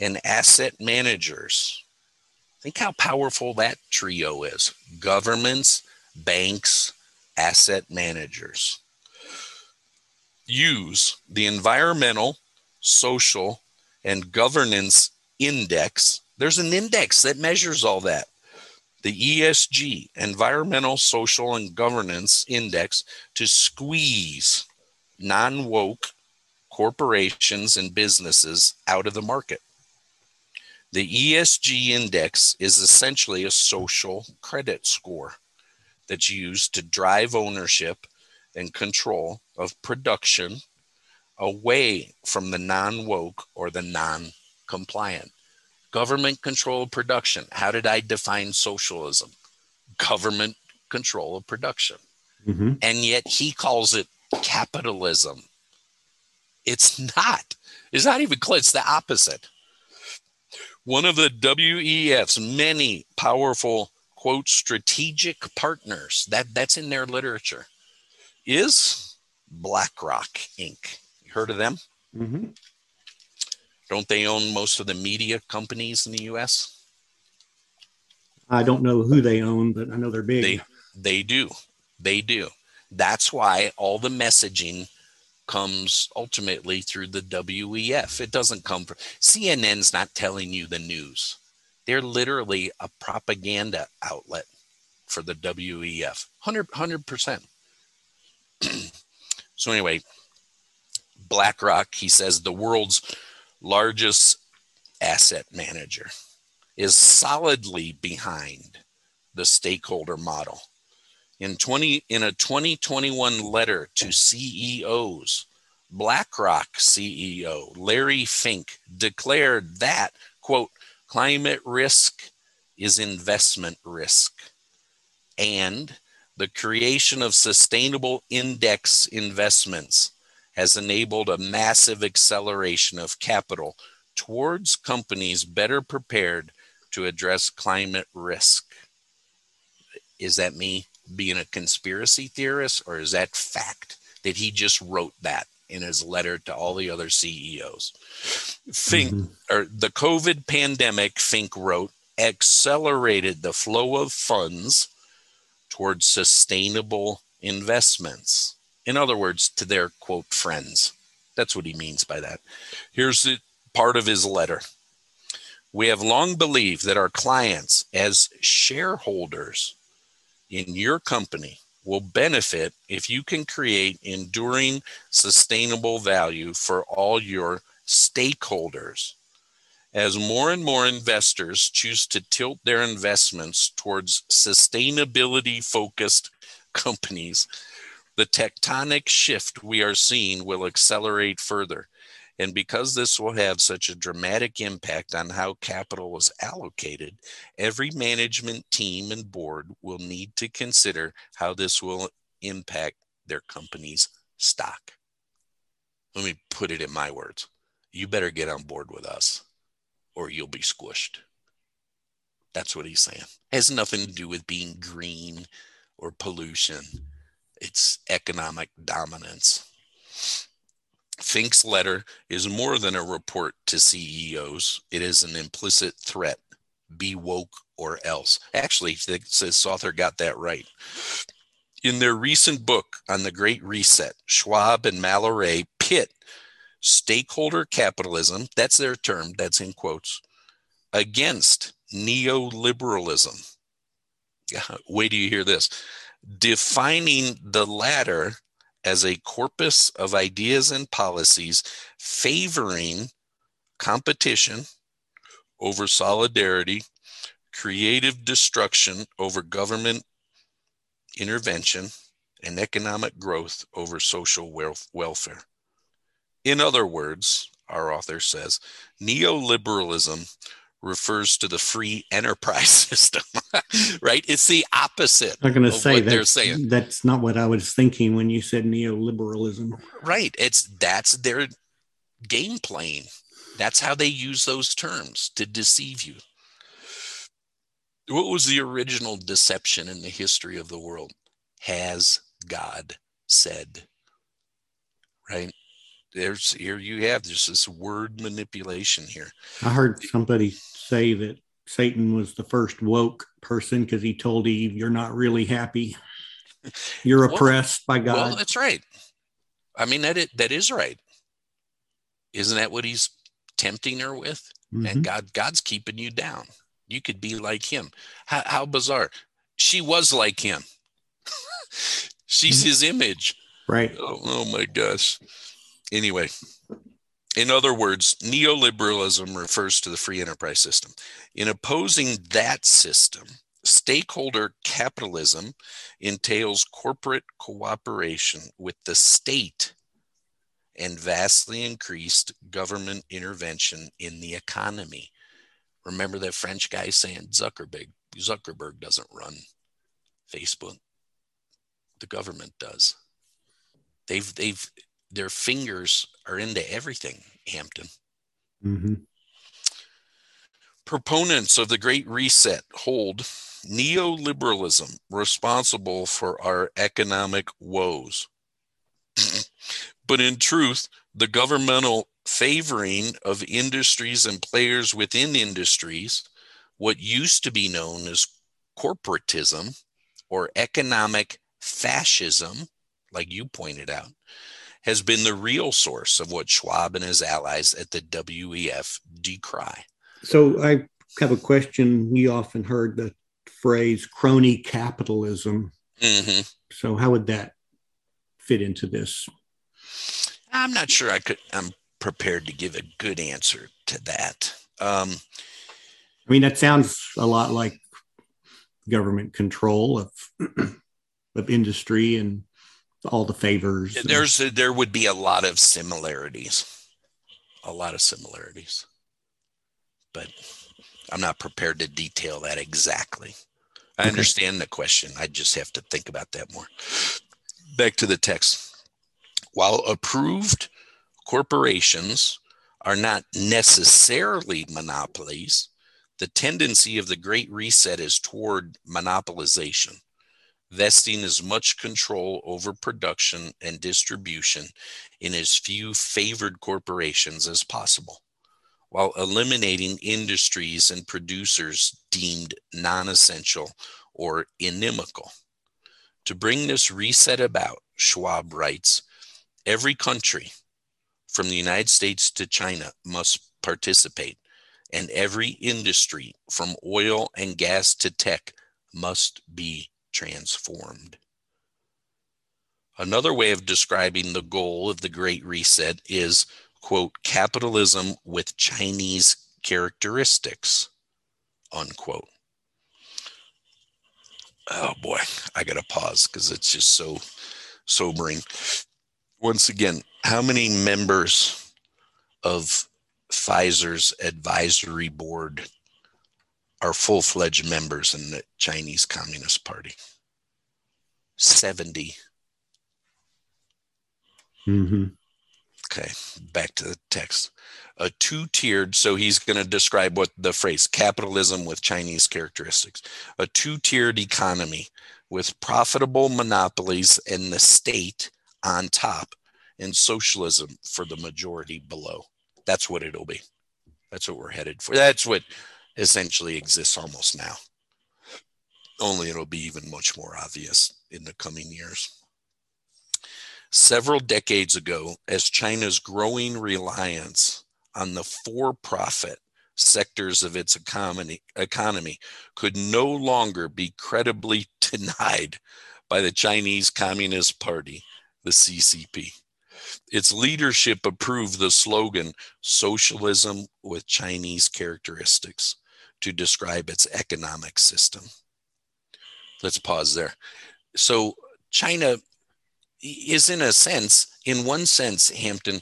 and asset managers, think how powerful that trio is governments, banks, asset managers. Use the environmental, social, and governance index. There's an index that measures all that. The ESG, Environmental, Social, and Governance Index, to squeeze non woke corporations and businesses out of the market. The ESG index is essentially a social credit score that's used to drive ownership and control of production away from the non woke or the non compliant. Government control of production. How did I define socialism? Government control of production. Mm-hmm. And yet he calls it capitalism. It's not. It's not even close. It's the opposite. One of the WEF's many powerful quote strategic partners that that's in their literature is BlackRock Inc. You heard of them? Mm-hmm. Don't they own most of the media companies in the U.S.? I don't know who they own, but I know they're big. They they do. They do. That's why all the messaging comes ultimately through the WEF. It doesn't come from CNN's not telling you the news. They're literally a propaganda outlet for the WEF. 100 percent. [CLEARS THROAT] so anyway, BlackRock, he says the world's largest asset manager is solidly behind the stakeholder model. In 20 in a 2021 letter to CEOs, BlackRock CEO Larry Fink declared that quote climate risk is investment risk and the creation of sustainable index investments has enabled a massive acceleration of capital towards companies better prepared to address climate risk. Is that me? being a conspiracy theorist or is that fact that he just wrote that in his letter to all the other CEOs? Fink mm-hmm. or the COVID pandemic, Fink wrote, accelerated the flow of funds towards sustainable investments. In other words, to their quote friends. That's what he means by that. Here's the part of his letter. We have long believed that our clients, as shareholders, in your company will benefit if you can create enduring, sustainable value for all your stakeholders. As more and more investors choose to tilt their investments towards sustainability focused companies, the tectonic shift we are seeing will accelerate further. And because this will have such a dramatic impact on how capital was allocated, every management team and board will need to consider how this will impact their company's stock. Let me put it in my words. You better get on board with us or you'll be squished. That's what he's saying. It has nothing to do with being green or pollution. It's economic dominance. Fink's letter is more than a report to CEOs, it is an implicit threat be woke or else. Actually, this author got that right. In their recent book on the Great Reset, Schwab and Malleret pit stakeholder capitalism, that's their term, that's in quotes, against neoliberalism. [LAUGHS] Wait do you hear this. Defining the latter as a corpus of ideas and policies favoring competition over solidarity, creative destruction over government intervention, and economic growth over social welfare. In other words, our author says, neoliberalism refers to the free enterprise [LAUGHS] system, right? It's the opposite. I'm going to say that they're saying. That's not what I was thinking when you said neoliberalism. Right. It's that's their game playing. That's how they use those terms to deceive you. What was the original deception in the history of the world? Has God said? Right? There's here you have there's this word manipulation here. I heard somebody say that Satan was the first woke person because he told Eve, You're not really happy. You're oppressed by God. Well, that's right. I mean, that, it, that is right. Isn't that what he's tempting her with? Mm-hmm. And God, God's keeping you down. You could be like him. How, how bizarre. She was like him. [LAUGHS] She's mm-hmm. his image. Right. Oh, oh my gosh. Anyway, in other words, neoliberalism refers to the free enterprise system. In opposing that system, stakeholder capitalism entails corporate cooperation with the state and vastly increased government intervention in the economy. Remember that French guy saying Zuckerberg, Zuckerberg doesn't run Facebook. The government does. They've they've their fingers are into everything, Hampton. Mm-hmm. Proponents of the Great Reset hold neoliberalism responsible for our economic woes. [CLEARS THROAT] but in truth, the governmental favoring of industries and players within industries, what used to be known as corporatism or economic fascism, like you pointed out, has been the real source of what Schwab and his allies at the WEF decry. So I have a question. You often heard the phrase crony capitalism. Mm-hmm. So how would that fit into this? I'm not sure I could. I'm prepared to give a good answer to that. Um, I mean, that sounds a lot like government control of [CLEARS THROAT] of industry and all the favors. There's a, there would be a lot of similarities, a lot of similarities, but I'm not prepared to detail that exactly. I okay. understand the question. I just have to think about that more. Back to the text. While approved corporations are not necessarily monopolies, the tendency of the Great Reset is toward monopolization vesting as much control over production and distribution in as few favored corporations as possible, while eliminating industries and producers deemed non essential or inimical. To bring this reset about, Schwab writes every country, from the United States to China, must participate, and every industry, from oil and gas to tech, must be transformed. Another way of describing the goal of the Great Reset is, quote, capitalism with Chinese characteristics, unquote. Oh boy, I got to pause because it's just so sobering. Once again, how many members of Pfizer's advisory board are full fledged members in the Chinese Communist Party. 70. Mm-hmm. Okay, back to the text. A two tiered, so he's going to describe what the phrase capitalism with Chinese characteristics. A two tiered economy with profitable monopolies and the state on top and socialism for the majority below. That's what it'll be. That's what we're headed for. That's what essentially exists almost now. Only it'll be even much more obvious in the coming years. Several decades ago, as China's growing reliance on the for profit sectors of its economy, economy could no longer be credibly [LAUGHS] denied by the Chinese Communist Party, the CCP. Its leadership approved the slogan socialism with Chinese characteristics to describe its economic system. Let's pause there. So, China is, in a sense, in one sense, Hampton,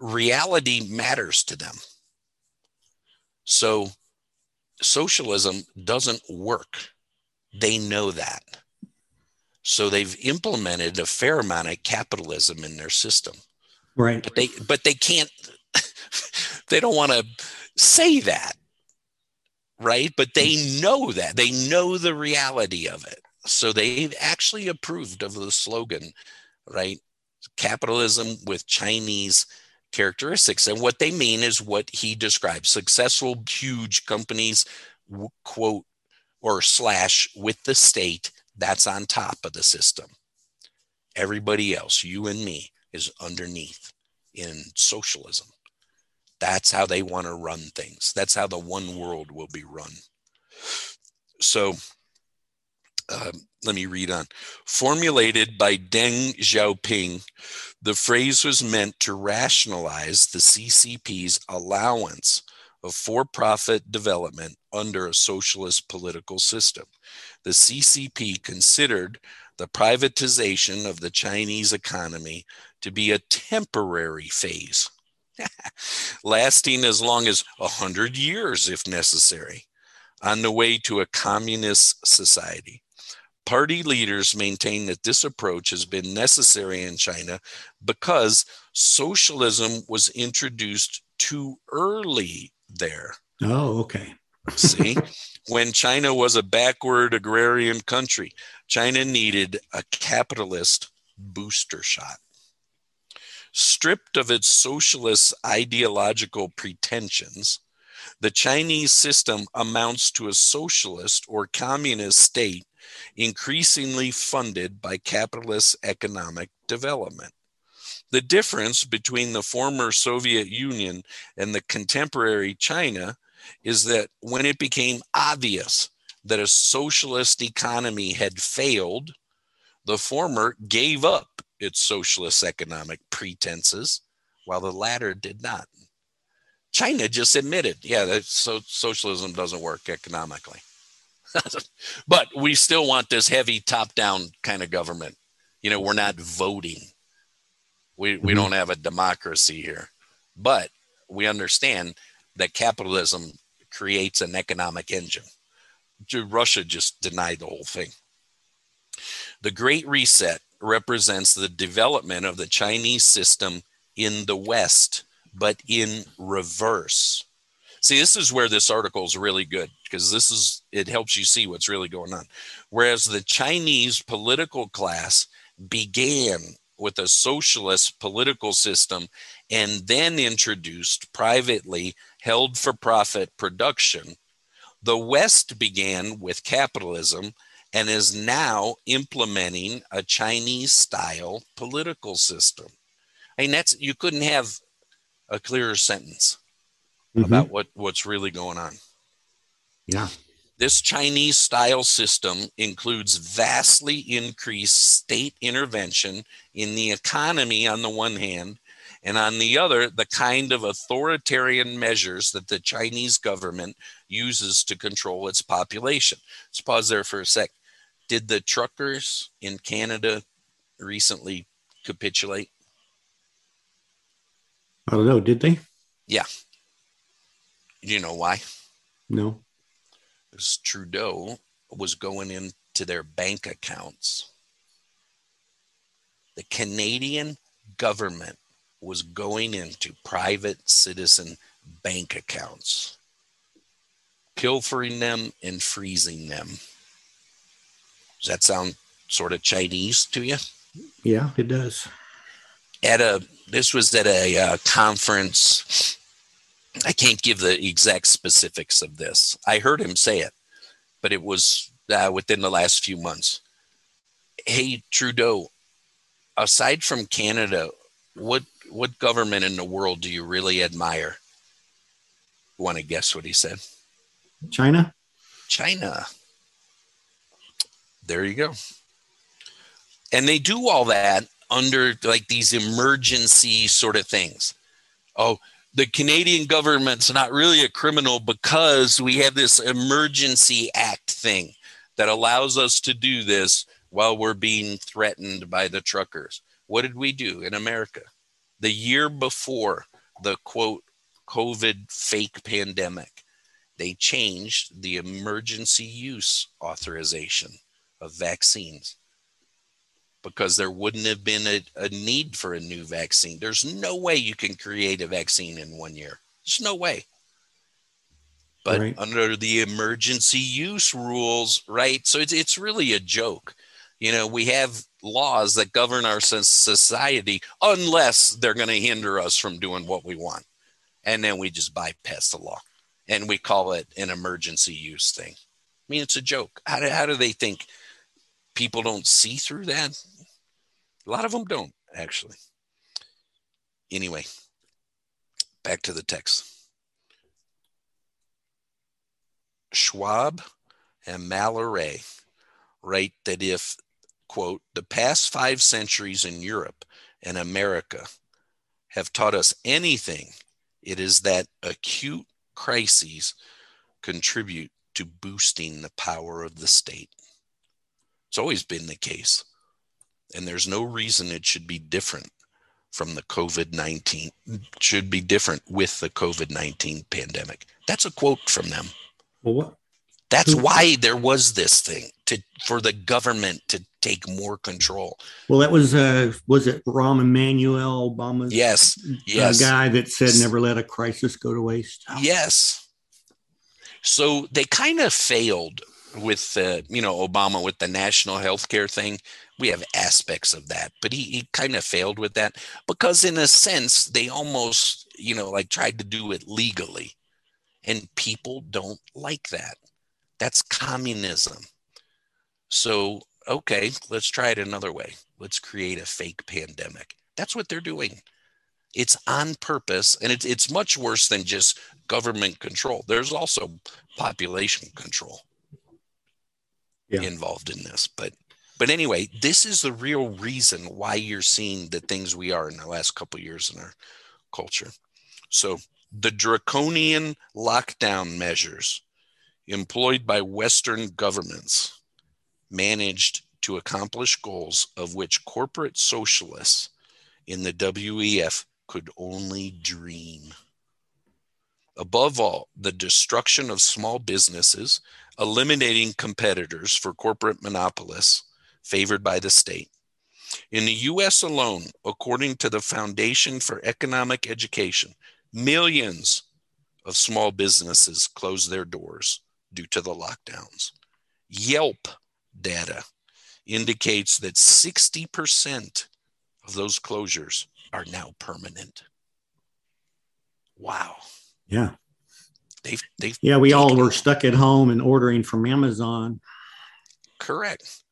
reality matters to them. So, socialism doesn't work. They know that. So they've implemented a fair amount of capitalism in their system. Right. But they but they can't [LAUGHS] they don't want to say that. Right? But they know that. They know the reality of it. So they've actually approved of the slogan, right? Capitalism with Chinese characteristics. And what they mean is what he describes successful, huge companies, quote, or slash with the state that's on top of the system. Everybody else, you and me, is underneath in socialism. That's how they want to run things. That's how the one world will be run. So uh, let me read on. Formulated by Deng Xiaoping, the phrase was meant to rationalize the CCP's allowance of for profit development under a socialist political system. The CCP considered the privatization of the Chinese economy to be a temporary phase, [LAUGHS] lasting as long as 100 years if necessary, on the way to a communist society. Party leaders maintain that this approach has been necessary in China because socialism was introduced too early there. Oh, okay. See, [LAUGHS] when China was a backward agrarian country, China needed a capitalist booster shot. Stripped of its socialist ideological pretensions, the Chinese system amounts to a socialist or communist state increasingly funded by capitalist economic development. The difference between the former Soviet Union and the contemporary China is that when it became obvious that a socialist economy had failed, the former gave up its socialist economic pretenses, while the latter did not. China just admitted, yeah, that so socialism doesn't work economically. [LAUGHS] but we still want this heavy top down kind of government. You know, we're not voting. We, we mm-hmm. don't have a democracy here. But we understand that capitalism creates an economic engine. Russia just denied the whole thing. The Great Reset represents the development of the Chinese system in the West, but in reverse. See, this is where this article is really good because this is it helps you see what's really going on. Whereas the Chinese political class began with a socialist political system and then introduced privately held for profit production, the West began with capitalism and is now implementing a Chinese style political system. I mean, that's you couldn't have a clearer sentence mm-hmm. about what, what's really going on. Yeah. This Chinese style system includes vastly increased state intervention in the economy on the one hand, and on the other, the kind of authoritarian measures that the Chinese government uses to control its population. Let's pause there for a sec. Did the truckers in Canada recently capitulate? I don't know. Did they? Yeah. Do you know why? No because Trudeau was going into their bank accounts. The Canadian government was going into private citizen bank accounts, pilfering them and freezing them. Does that sound sort of Chinese to you? Yeah, it does. At a this was at a uh, conference I can't give the exact specifics of this. I heard him say it, but it was uh, within the last few months. Hey Trudeau, aside from Canada, what what government in the world do you really admire? Want to guess what he said? China. China. There you go. And they do all that under like these emergency sort of things. Oh, the Canadian government's not really a criminal because we have this emergency act thing that allows us to do this while we're being threatened by the truckers. What did we do in America? The year before the quote COVID fake pandemic, they changed the emergency use authorization of vaccines because there wouldn't have been a, a, need for a new vaccine. There's no way you can create a vaccine in one year. There's no way. But right. under the emergency use rules, right? So it's, it's really a joke. You know, we have laws that govern our society unless they're going to hinder us from doing what we want. And then we just bypass the law and we call it an emergency use thing. I mean, it's a joke. How do, how do they think people don't see through that? A lot of them don't, actually. Anyway, back to the text. Schwab and Malleret write that if, quote, the past five centuries in Europe and America have taught us anything, it is that acute crises contribute to boosting the power of the state. It's always been the case. And there's no reason it should be different from the COVID 19, should be different with the COVID 19 pandemic. That's a quote from them. Well, what? That's why there was this thing to for the government to take more control. Well, that was uh was it Rahm Emanuel Obama's yes, yes. guy that said never let a crisis go to waste. Yes. So they kind of failed with uh, you know Obama with the national health care thing. We have aspects of that, but he, he kind of failed with that because in a sense they almost you know like tried to do it legally, and people don't like that. That's communism. So okay, let's try it another way. Let's create a fake pandemic. That's what they're doing. It's on purpose, and it's it's much worse than just government control. There's also population control yeah. involved in this. But but anyway, this is the real reason why you're seeing the things we are in the last couple years in our culture. So the draconian lockdown measures employed by Western governments managed to accomplish goals of which corporate socialists in the WEF could only dream. Above all, the destruction of small businesses eliminating competitors for corporate monopolists favored by the state. In the US alone, according to the Foundation for Economic Education, millions of small businesses closed their doors due to the lockdowns. Yelp data indicates that 60% of those closures are now permanent. Wow. Yeah. They've, they've yeah, we all were stuck at home and ordering from Amazon. Correct.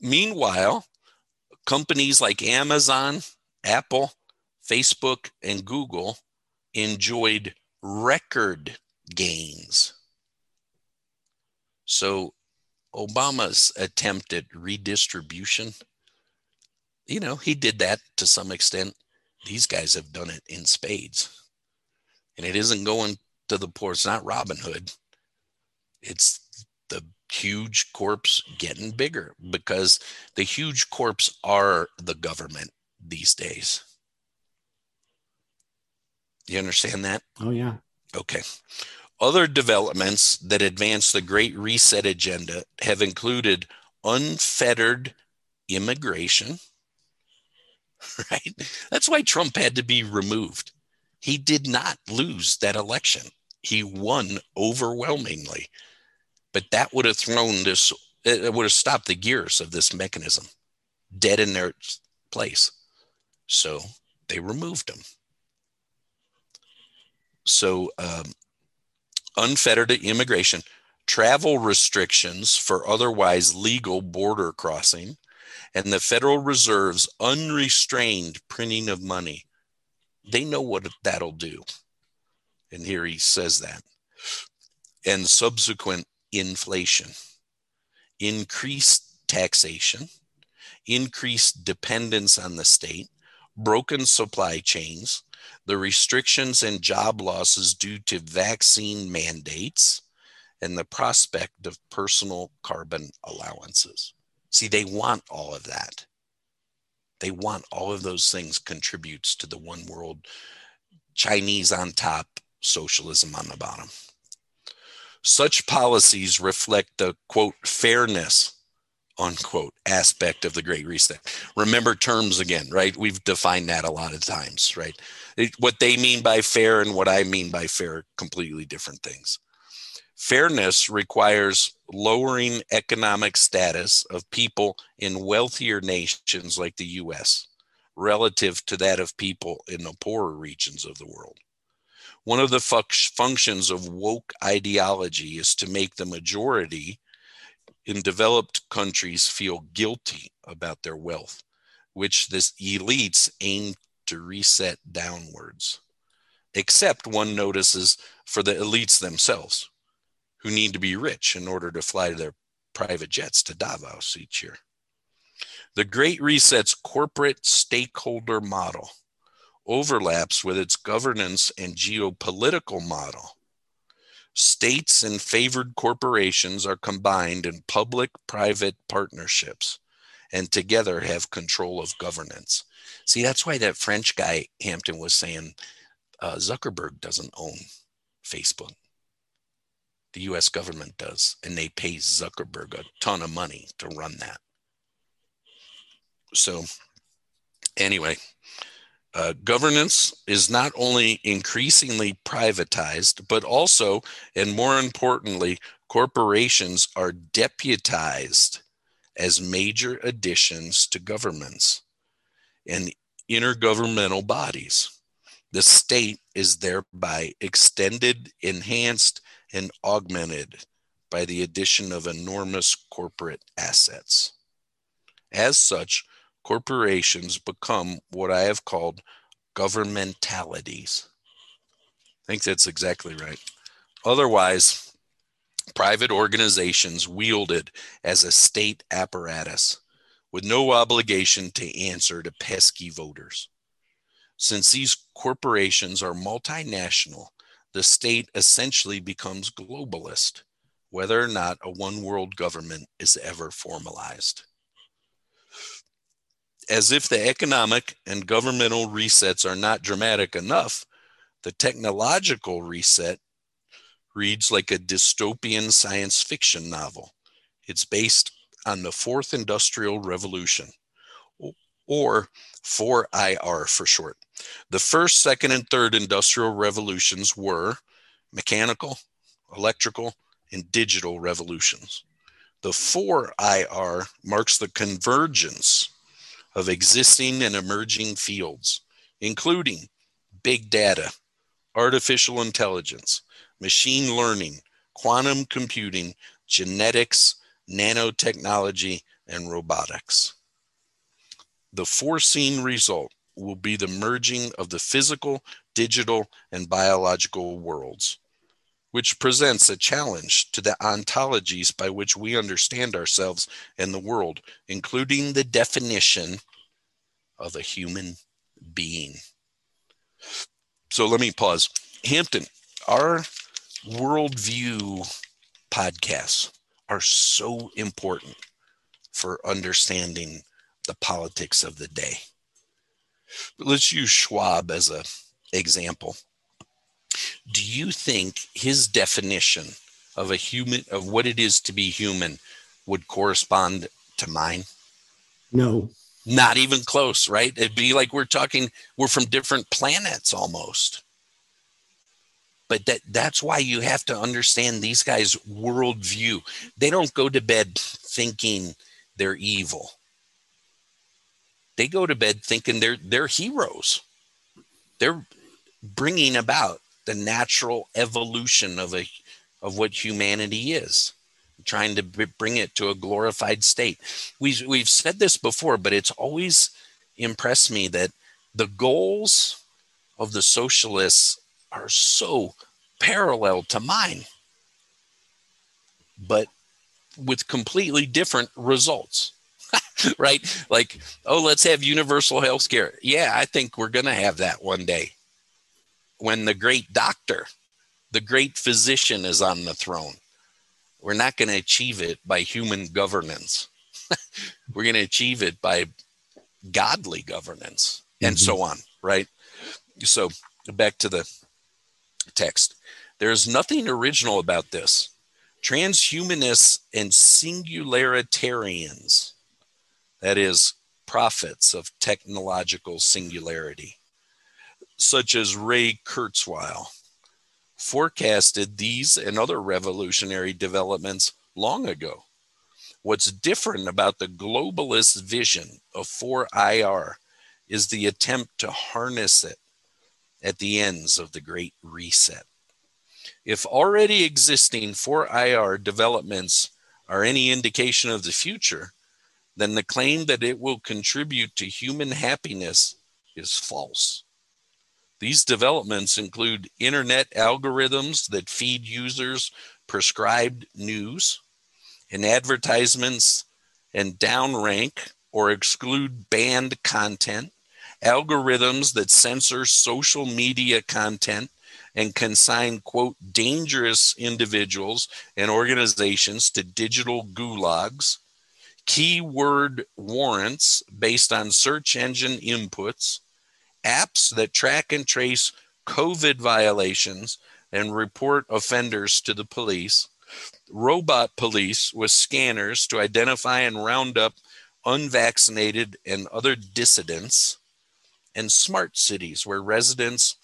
Meanwhile, companies like Amazon, Apple, Facebook, and Google enjoyed record gains. So, Obama's attempt at redistribution, you know, he did that to some extent. These guys have done it in spades. And it isn't going to the poor. It's not Robin Hood. It's the huge corps getting bigger because the huge corps are the government these days. You understand that? Oh, yeah. Okay. Other developments that advance the Great Reset agenda have included unfettered immigration, [LAUGHS] right? That's why Trump had to be removed. He did not lose that election he won overwhelmingly. But that would have thrown this, it would have stopped the gears of this mechanism dead in their place. So they removed him. So, um, unfettered immigration, travel restrictions for otherwise legal border crossing, and the Federal Reserve's unrestrained printing of money. They know what that'll do. And here he says that. And subsequent inflation, increased taxation, increased dependence on the state, broken supply chains, the restrictions and job losses due to vaccine mandates, and the prospect of personal carbon allowances. See, they want all of that. They want all of those things contributes to the one world Chinese on top, socialism on the bottom. Such policies reflect the quote fairness unquote aspect of the Great Reset. Remember terms again, right? We've defined that a lot of times, right? It, what they mean by fair and what I mean by fair, completely different things. Fairness requires lowering economic status of people in wealthier nations like the US relative to that of people in the poorer regions of the world. One of the fu- functions of woke ideology is to make the majority in developed countries feel guilty about their wealth, which the elites aim to reset downwards. Except one notices for the elites themselves who need to be rich in order to fly their private jets to Davos each year. The Great Reset's corporate stakeholder model overlaps with its governance and geopolitical model. States and favored corporations are combined in public private partnerships and together have control of governance. See, that's why that French guy, Hampton, was saying uh, Zuckerberg doesn't own Facebook the US government does, and they pay Zuckerberg a ton of money to run that. So, anyway, uh, governance is not only increasingly privatized, but also, and more importantly, corporations are deputized as major additions to governments and intergovernmental bodies. The state is thereby extended, enhanced, and augmented by the addition of enormous corporate assets. As such, corporations become what I have called governmentalities. I think that's exactly right. Otherwise, private organizations wielded as a state apparatus with no obligation to answer to pesky voters. Since these corporations are multinational the state essentially becomes globalist, whether or not a one world government is ever formalized. As if the economic and governmental resets are not dramatic enough, the technological reset reads like a dystopian science fiction novel. It's based on the fourth industrial revolution, or 4IR for short. The first, second, and third industrial revolutions were mechanical, electrical, and digital revolutions. The 4IR marks the convergence of existing and emerging fields, including big data, artificial intelligence, machine learning, quantum computing, genetics, nanotechnology, and robotics. The foreseen result will be the merging of the physical, digital, and biological worlds, which presents a challenge to the ontologies by which we understand ourselves and the world, including the definition of a human being. So let me pause. Hampton, our worldview podcasts are so important for understanding the politics of the day. But let's use Schwab as an example. You think his definition of a human of what it is to be human would correspond to mine? No. Not even close, right? It'd be like we're talking, we're from different planets almost. But that that's why you have to understand these guys' worldview. They don't go to bed thinking they're evil they go to bed thinking they're they're heroes. They're bringing about the natural evolution of a of what humanity is trying to bring it to a glorified state. We've, we've said this before, but it's always impressed me that the goals of the socialists are so parallel to mine, but with completely different results. [LAUGHS] right? Like, oh, let's have universal health care. Yeah, I think we're going to have that one day when the great doctor, the great physician is on the throne. We're not going to achieve it by human governance. [LAUGHS] we're going to achieve it by godly governance and mm-hmm. so on, right? So back to the text. There's nothing original about this. Transhumanists and singularitarians, that is, prophets of technological singularity, such as Ray Kurzweil, forecasted these and other revolutionary developments long ago. What's different about the globalist vision of 4IR is the attempt to harness it at the ends of the Great Reset. If already existing 4IR developments are any indication of the future, then the claim that it will contribute to human happiness is false. These developments include internet algorithms that feed users prescribed news and advertisements and downrank or exclude banned content, algorithms that censor social media content and consign, quote, dangerous individuals and organizations to digital gulags, keyword warrants based on search engine inputs, apps that track and trace COVID violations and report offenders to the police, robot police with scanners to identify and round up unvaccinated and other dissidents, and smart cities where residents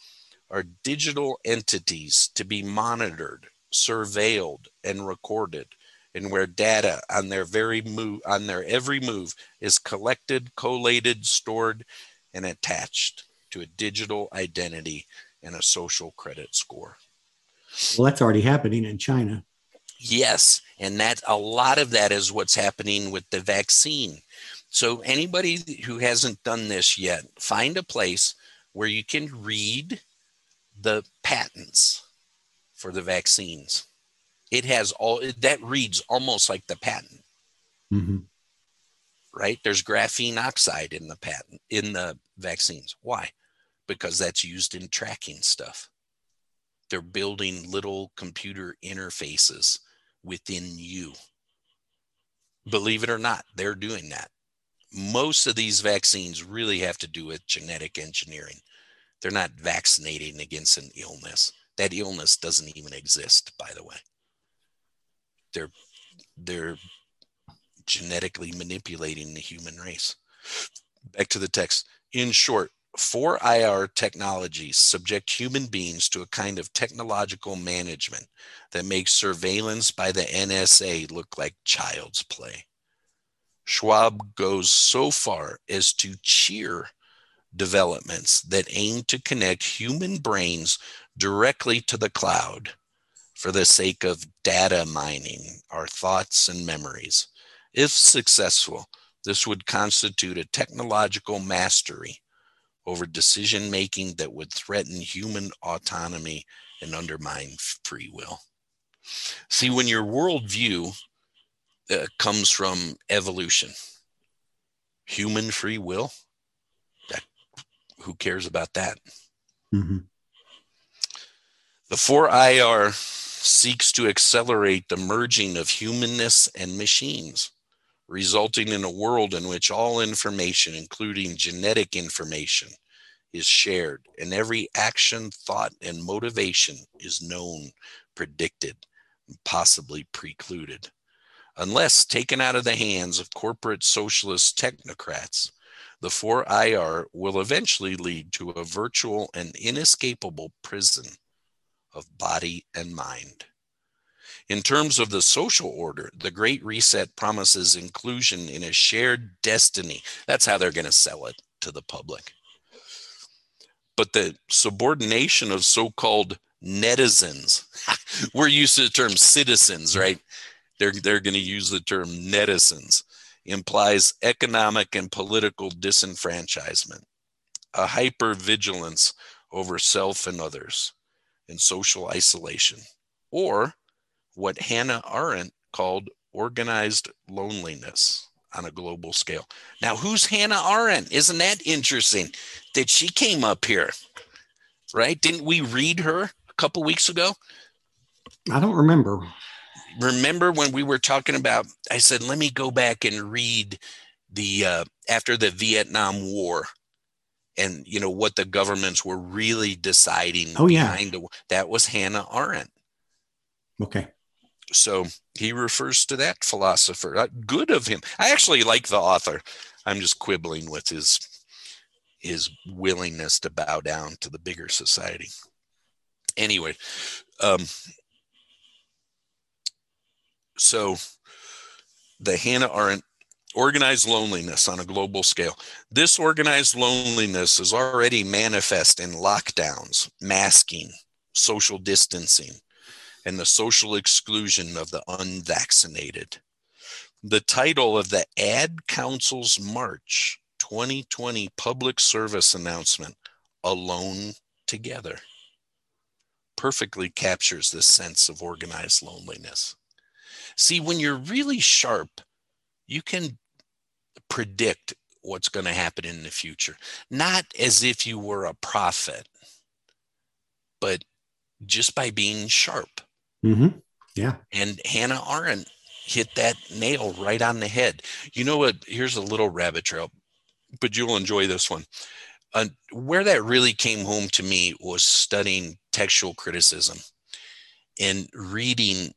are digital entities to be monitored, surveilled, and recorded, and where data on their very move on their every move is collected, collated, stored, and attached to a digital identity and a social credit score. Well, that's already happening in China. Yes, and that a lot of that is what's happening with the vaccine. So anybody who hasn't done this yet, find a place where you can read the patents for the vaccines. It has all that reads almost like the patent. Mm-hmm. Right? There's graphene oxide in the patent in the vaccines. Why? Because that's used in tracking stuff. They're building little computer interfaces within you. Believe it or not, they're doing that. Most of these vaccines really have to do with genetic engineering. They're not vaccinating against an illness. That illness doesn't even exist, by the way. They're they're genetically manipulating the human race. Back to the text. In short, 4IR technologies subject human beings to a kind of technological management that makes surveillance by the NSA look like child's play. Schwab goes so far as to cheer developments that aim to connect human brains directly to the cloud for the sake of data mining our thoughts and memories. If successful, this would constitute a technological mastery over decision making that would threaten human autonomy and undermine free will. See, when your worldview uh, comes from evolution, human free will, that, who cares about that? Mm-hmm. The 4IR seeks to accelerate the merging of humanness and machines resulting in a world in which all information, including genetic information, is shared, and every action, thought, and motivation is known, predicted, and possibly precluded. Unless taken out of the hands of corporate socialist technocrats, the 4IR will eventually lead to a virtual and inescapable prison of body and mind. In terms of the social order, the Great Reset promises inclusion in a shared destiny. That's how they're going to sell it to the public. But the subordination of so called netizens, [LAUGHS] we're used to the term citizens, right? They're, they're going to use the term netizens, implies economic and political disenfranchisement, a hypervigilance over self and others, and social isolation, or what Hannah Arendt called organized loneliness. on a global scale. Now, who's Hannah Arendt? Isn't that interesting that she came up here? Right? Didn't we read her a couple weeks ago? I don't remember. Remember when we were talking about? I said, let me go back and read the uh, after the Vietnam War, and you know what the governments were really deciding. Oh yeah, the, that was Hannah Arendt. Okay. So he refers to that philosopher. Uh, good of him. I actually like the author. I'm just quibbling with his his willingness to bow down to the bigger society. Anyway, um, so the Hannah Arendt organized loneliness on a global scale. This organized loneliness is already manifest in lockdowns, masking, social distancing, and the social exclusion of the unvaccinated. The title of the Ad Council's March 2020 public service announcement, Alone Together, perfectly captures this sense of organized loneliness. See, when you're really sharp, you can predict what's going to happen in the future, not as if you were a prophet, but just by being sharp. Mm-hmm. Yeah. And Hannah Arendt hit that nail right on the head. You know what? Here's a little rabbit trail, but you'll enjoy this one. Uh, where that really came home to me was studying textual criticism and reading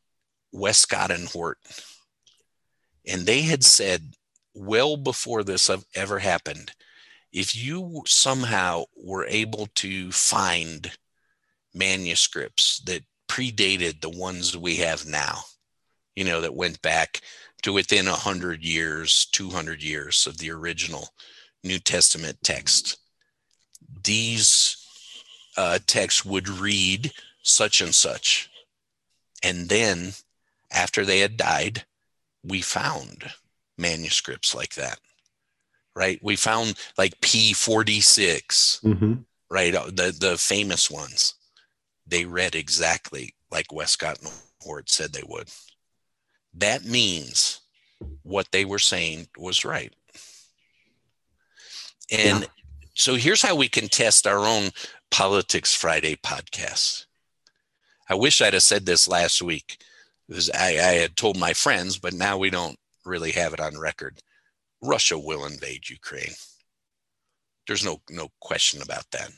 Westcott and Hort. And they had said, well before this ever happened, if you somehow were able to find manuscripts that predated the ones we have now, you know, that went back to within 100 years, 200 years of the original New Testament text. These uh, texts would read such and such. And then after they had died, we found manuscripts like that, right? We found like P46, mm-hmm. right? Uh, the, the famous ones they read exactly like Westcott and Hort said they would. That means what they were saying was right. And yeah. so here's how we can test our own Politics Friday podcast. I wish I'd have said this last week because I, I had told my friends, but now we don't really have it on record. Russia will invade Ukraine. There's no no question about that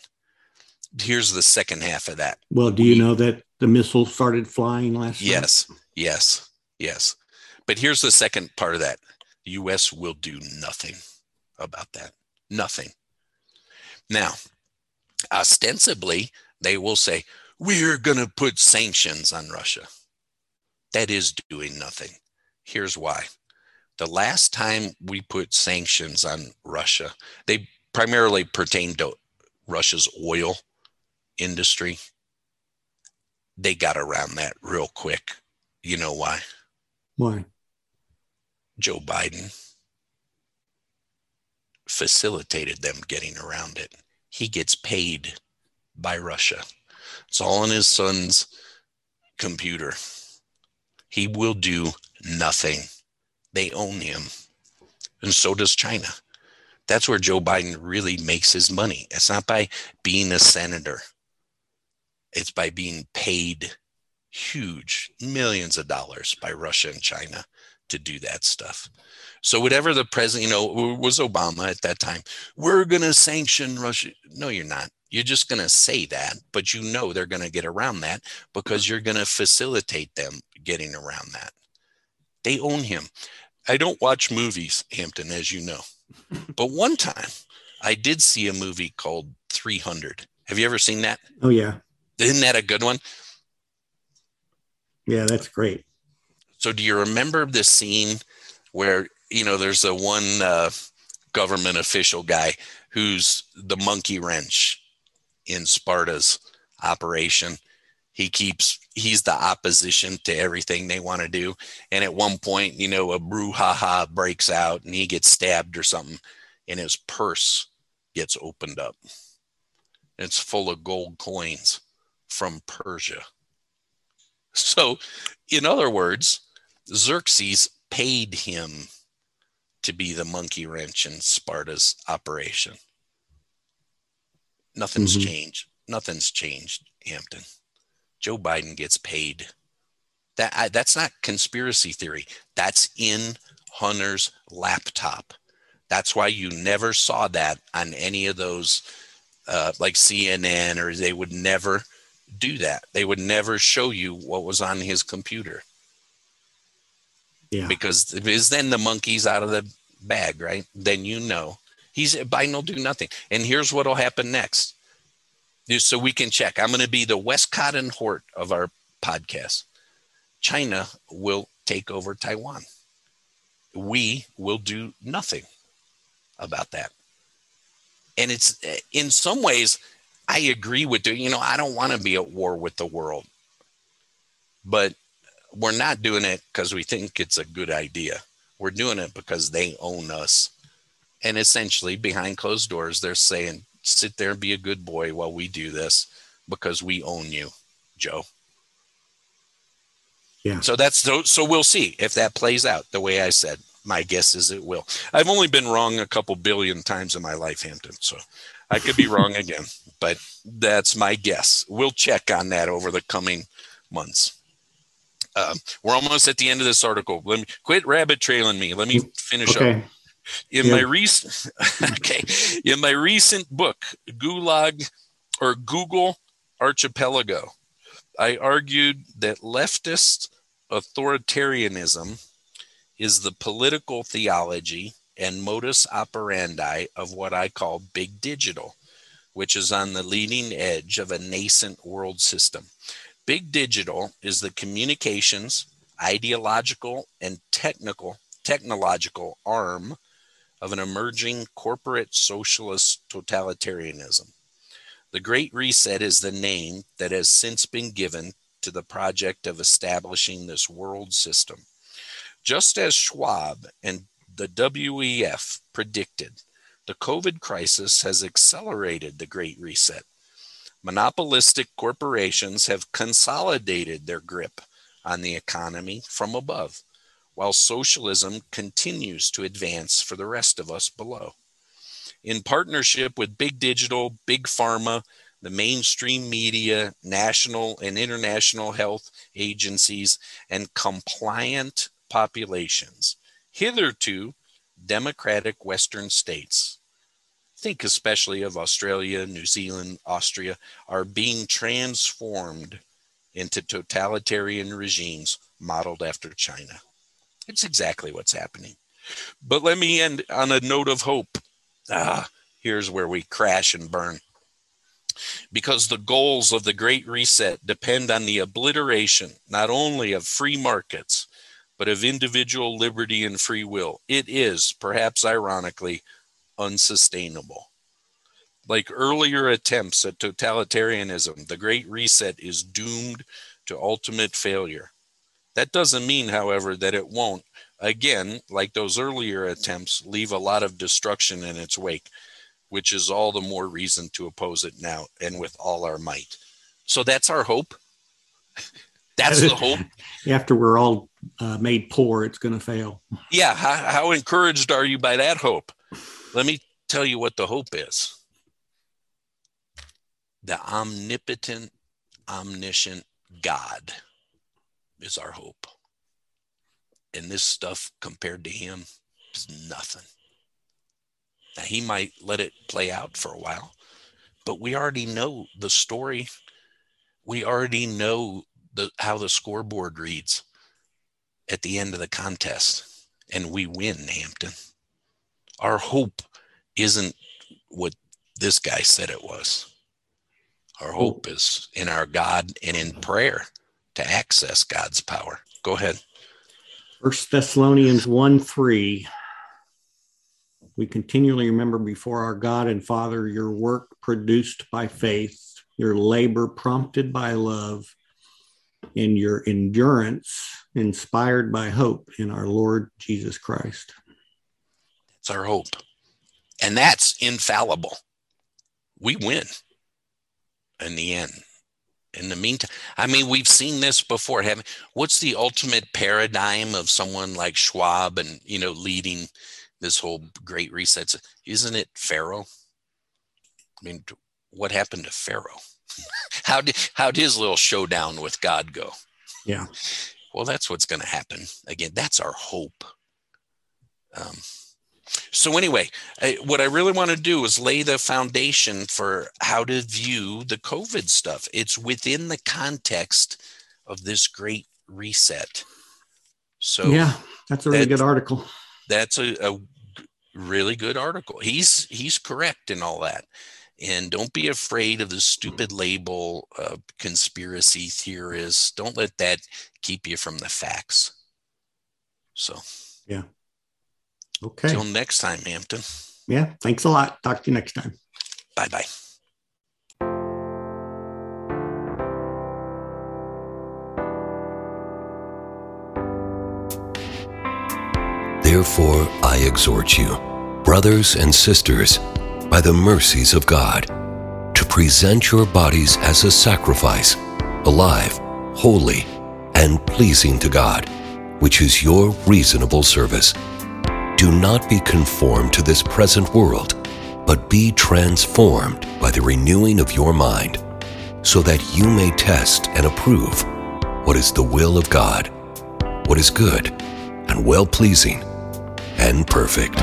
here's the second half of that. Well, do you we, know that the missile started flying last year? Yes, yes, yes. But here's the second part of that. The US will do nothing about that. Nothing. Now, ostensibly, they will say, we're going to put sanctions on Russia. That is doing nothing. Here's why. The last time we put sanctions on Russia, they primarily pertain to Russia's oil industry, they got around that real quick. You know why? Why? Joe Biden facilitated them getting around it. He gets paid by Russia. It's all on his son's computer. He will do nothing. They own him. And so does China. That's where Joe Biden really makes his money. It's not by being a senator. It's by being paid huge millions of dollars by Russia and China to do that stuff. So whatever the president, you know, was Obama at that time, we're going to sanction Russia. No, you're not. You're just going to say that, but you know they're going to get around that because you're going to facilitate them getting around that. They own him. I don't watch movies, Hampton, as you know. [LAUGHS] But one time I did see a movie called 300. Have you ever seen that? Oh, yeah. Isn't that a good one? Yeah, that's great. So, do you remember the scene where you know there's a one uh, government official guy who's the monkey wrench in Sparta's operation? He keeps he's the opposition to everything they want to do, and at one point, you know, a brouhaha breaks out, and he gets stabbed or something, and his purse gets opened up. It's full of gold coins from Persia. So, in other words, Xerxes paid him to be the monkey wrench in Sparta's operation. Nothing's Mhm. changed. Nothing's changed, Hampton. Joe Biden gets paid. That I, that's not conspiracy theory. That's in Hunter's laptop. That's why you never saw that on any of those, uh, like CNN, or they would never do that. They would never show you what was on his computer Yeah. because because then the monkey's out of the bag, right? Then you know he's Biden will do nothing. And here's what'll happen next. So we can check. I'm going to be the Westcott and Hort of our podcast. China will take over Taiwan. We will do nothing about that. And it's in some ways, I agree with you. You know, I don't want to be at war with the world, but we're not doing it because we think it's a good idea. We're doing it because they own us. And essentially, behind closed doors, they're saying, sit there and be a good boy while we do this because we own you, Joe. Yeah. So that's so, so we'll see if that plays out the way I said. My guess is it will. I've only been wrong a couple billion times in my life, Hampton. So I could be wrong again, but that's my guess. We'll check on that over the coming months. Um, we're almost at the end of this article. Let me quit rabbit trailing me. Let me finish up. Okay. In Yeah. my recent [LAUGHS] okay, in my recent book, Gulag or Google Archipelago, I argued that leftist authoritarianism is the political theology and modus operandi of what I call big digital, which is on the leading edge of a nascent world system. Big digital is the communications, ideological, and technical technological arm of an emerging corporate socialist totalitarianism. The Great Reset is the name that has since been given to the project of establishing this world system. Just as Schwab and the WEF predicted, the COVID crisis has accelerated the Great Reset. Monopolistic corporations have consolidated their grip on the economy from above, while socialism continues to advance for the rest of us below. In partnership with big digital, big pharma, the mainstream media, national and international health agencies, and compliant populations, hitherto democratic Western states, think especially of Australia, New Zealand, Austria, are being transformed into totalitarian regimes modeled after China. It's exactly what's happening. But let me end on a note of hope. Ah, here's where we crash and burn. Because the goals of the Great Reset depend on the obliteration not only of free markets, but of individual liberty and free will. It is, perhaps ironically, unsustainable. Like earlier attempts at totalitarianism, the Great Reset is doomed to ultimate failure. That doesn't mean, however, that it won't, again, like those earlier attempts, leave a lot of destruction in its wake, which is all the more reason to oppose it now and with all our might. So that's our hope. [LAUGHS] That's the [LAUGHS] hope. After we're all uh, made poor, it's going to fail. Yeah. How, how encouraged are you by that hope? Let me tell you what the hope is the omnipotent, omniscient God is our hope. And this stuff compared to him is nothing. Now, he might let it play out for a while, but we already know the story. We already know the, how the scoreboard reads at the end of the contest, and we win, Hampton. Our hope isn't what this guy said it was. Our hope is in our God and in prayer to access God's power. Go ahead. First Thessalonians 1 3. We continually remember before our God and Father your work produced by faith, your labor prompted by love, and your endurance inspired by hope in our Lord Jesus Christ. It's our hope. And that's infallible. We win in the end. In the meantime, I mean, we've seen this before. Having what's the ultimate paradigm of someone like Schwab and you know leading this whole great reset. Isn't it Pharaoh? I mean, what happened to Pharaoh? How did how did his little showdown with God go? Yeah. Well, that's what's going to happen. Again, that's our hope. Um, so anyway, I, what I really want to do is lay the foundation for how to view the COVID stuff. It's within the context of this great reset. So yeah, that's a really that- good article. that's a, a really good article. He's he's correct in all that. And don't be afraid of the stupid label uh, conspiracy theorists. Don't let that keep you from the facts. So yeah. Okay. till next time, Hampton. Yeah. Thanks a lot. Talk to you next time. Bye bye. Therefore, I exhort you, brothers and sisters, by the mercies of God, to present your bodies as a sacrifice, alive, holy, and pleasing to God, which is your reasonable service. Do not be conformed to this present world, but be transformed by the renewing of your mind, so that you may test and approve what is the will of God, what is good and well pleasing and perfect.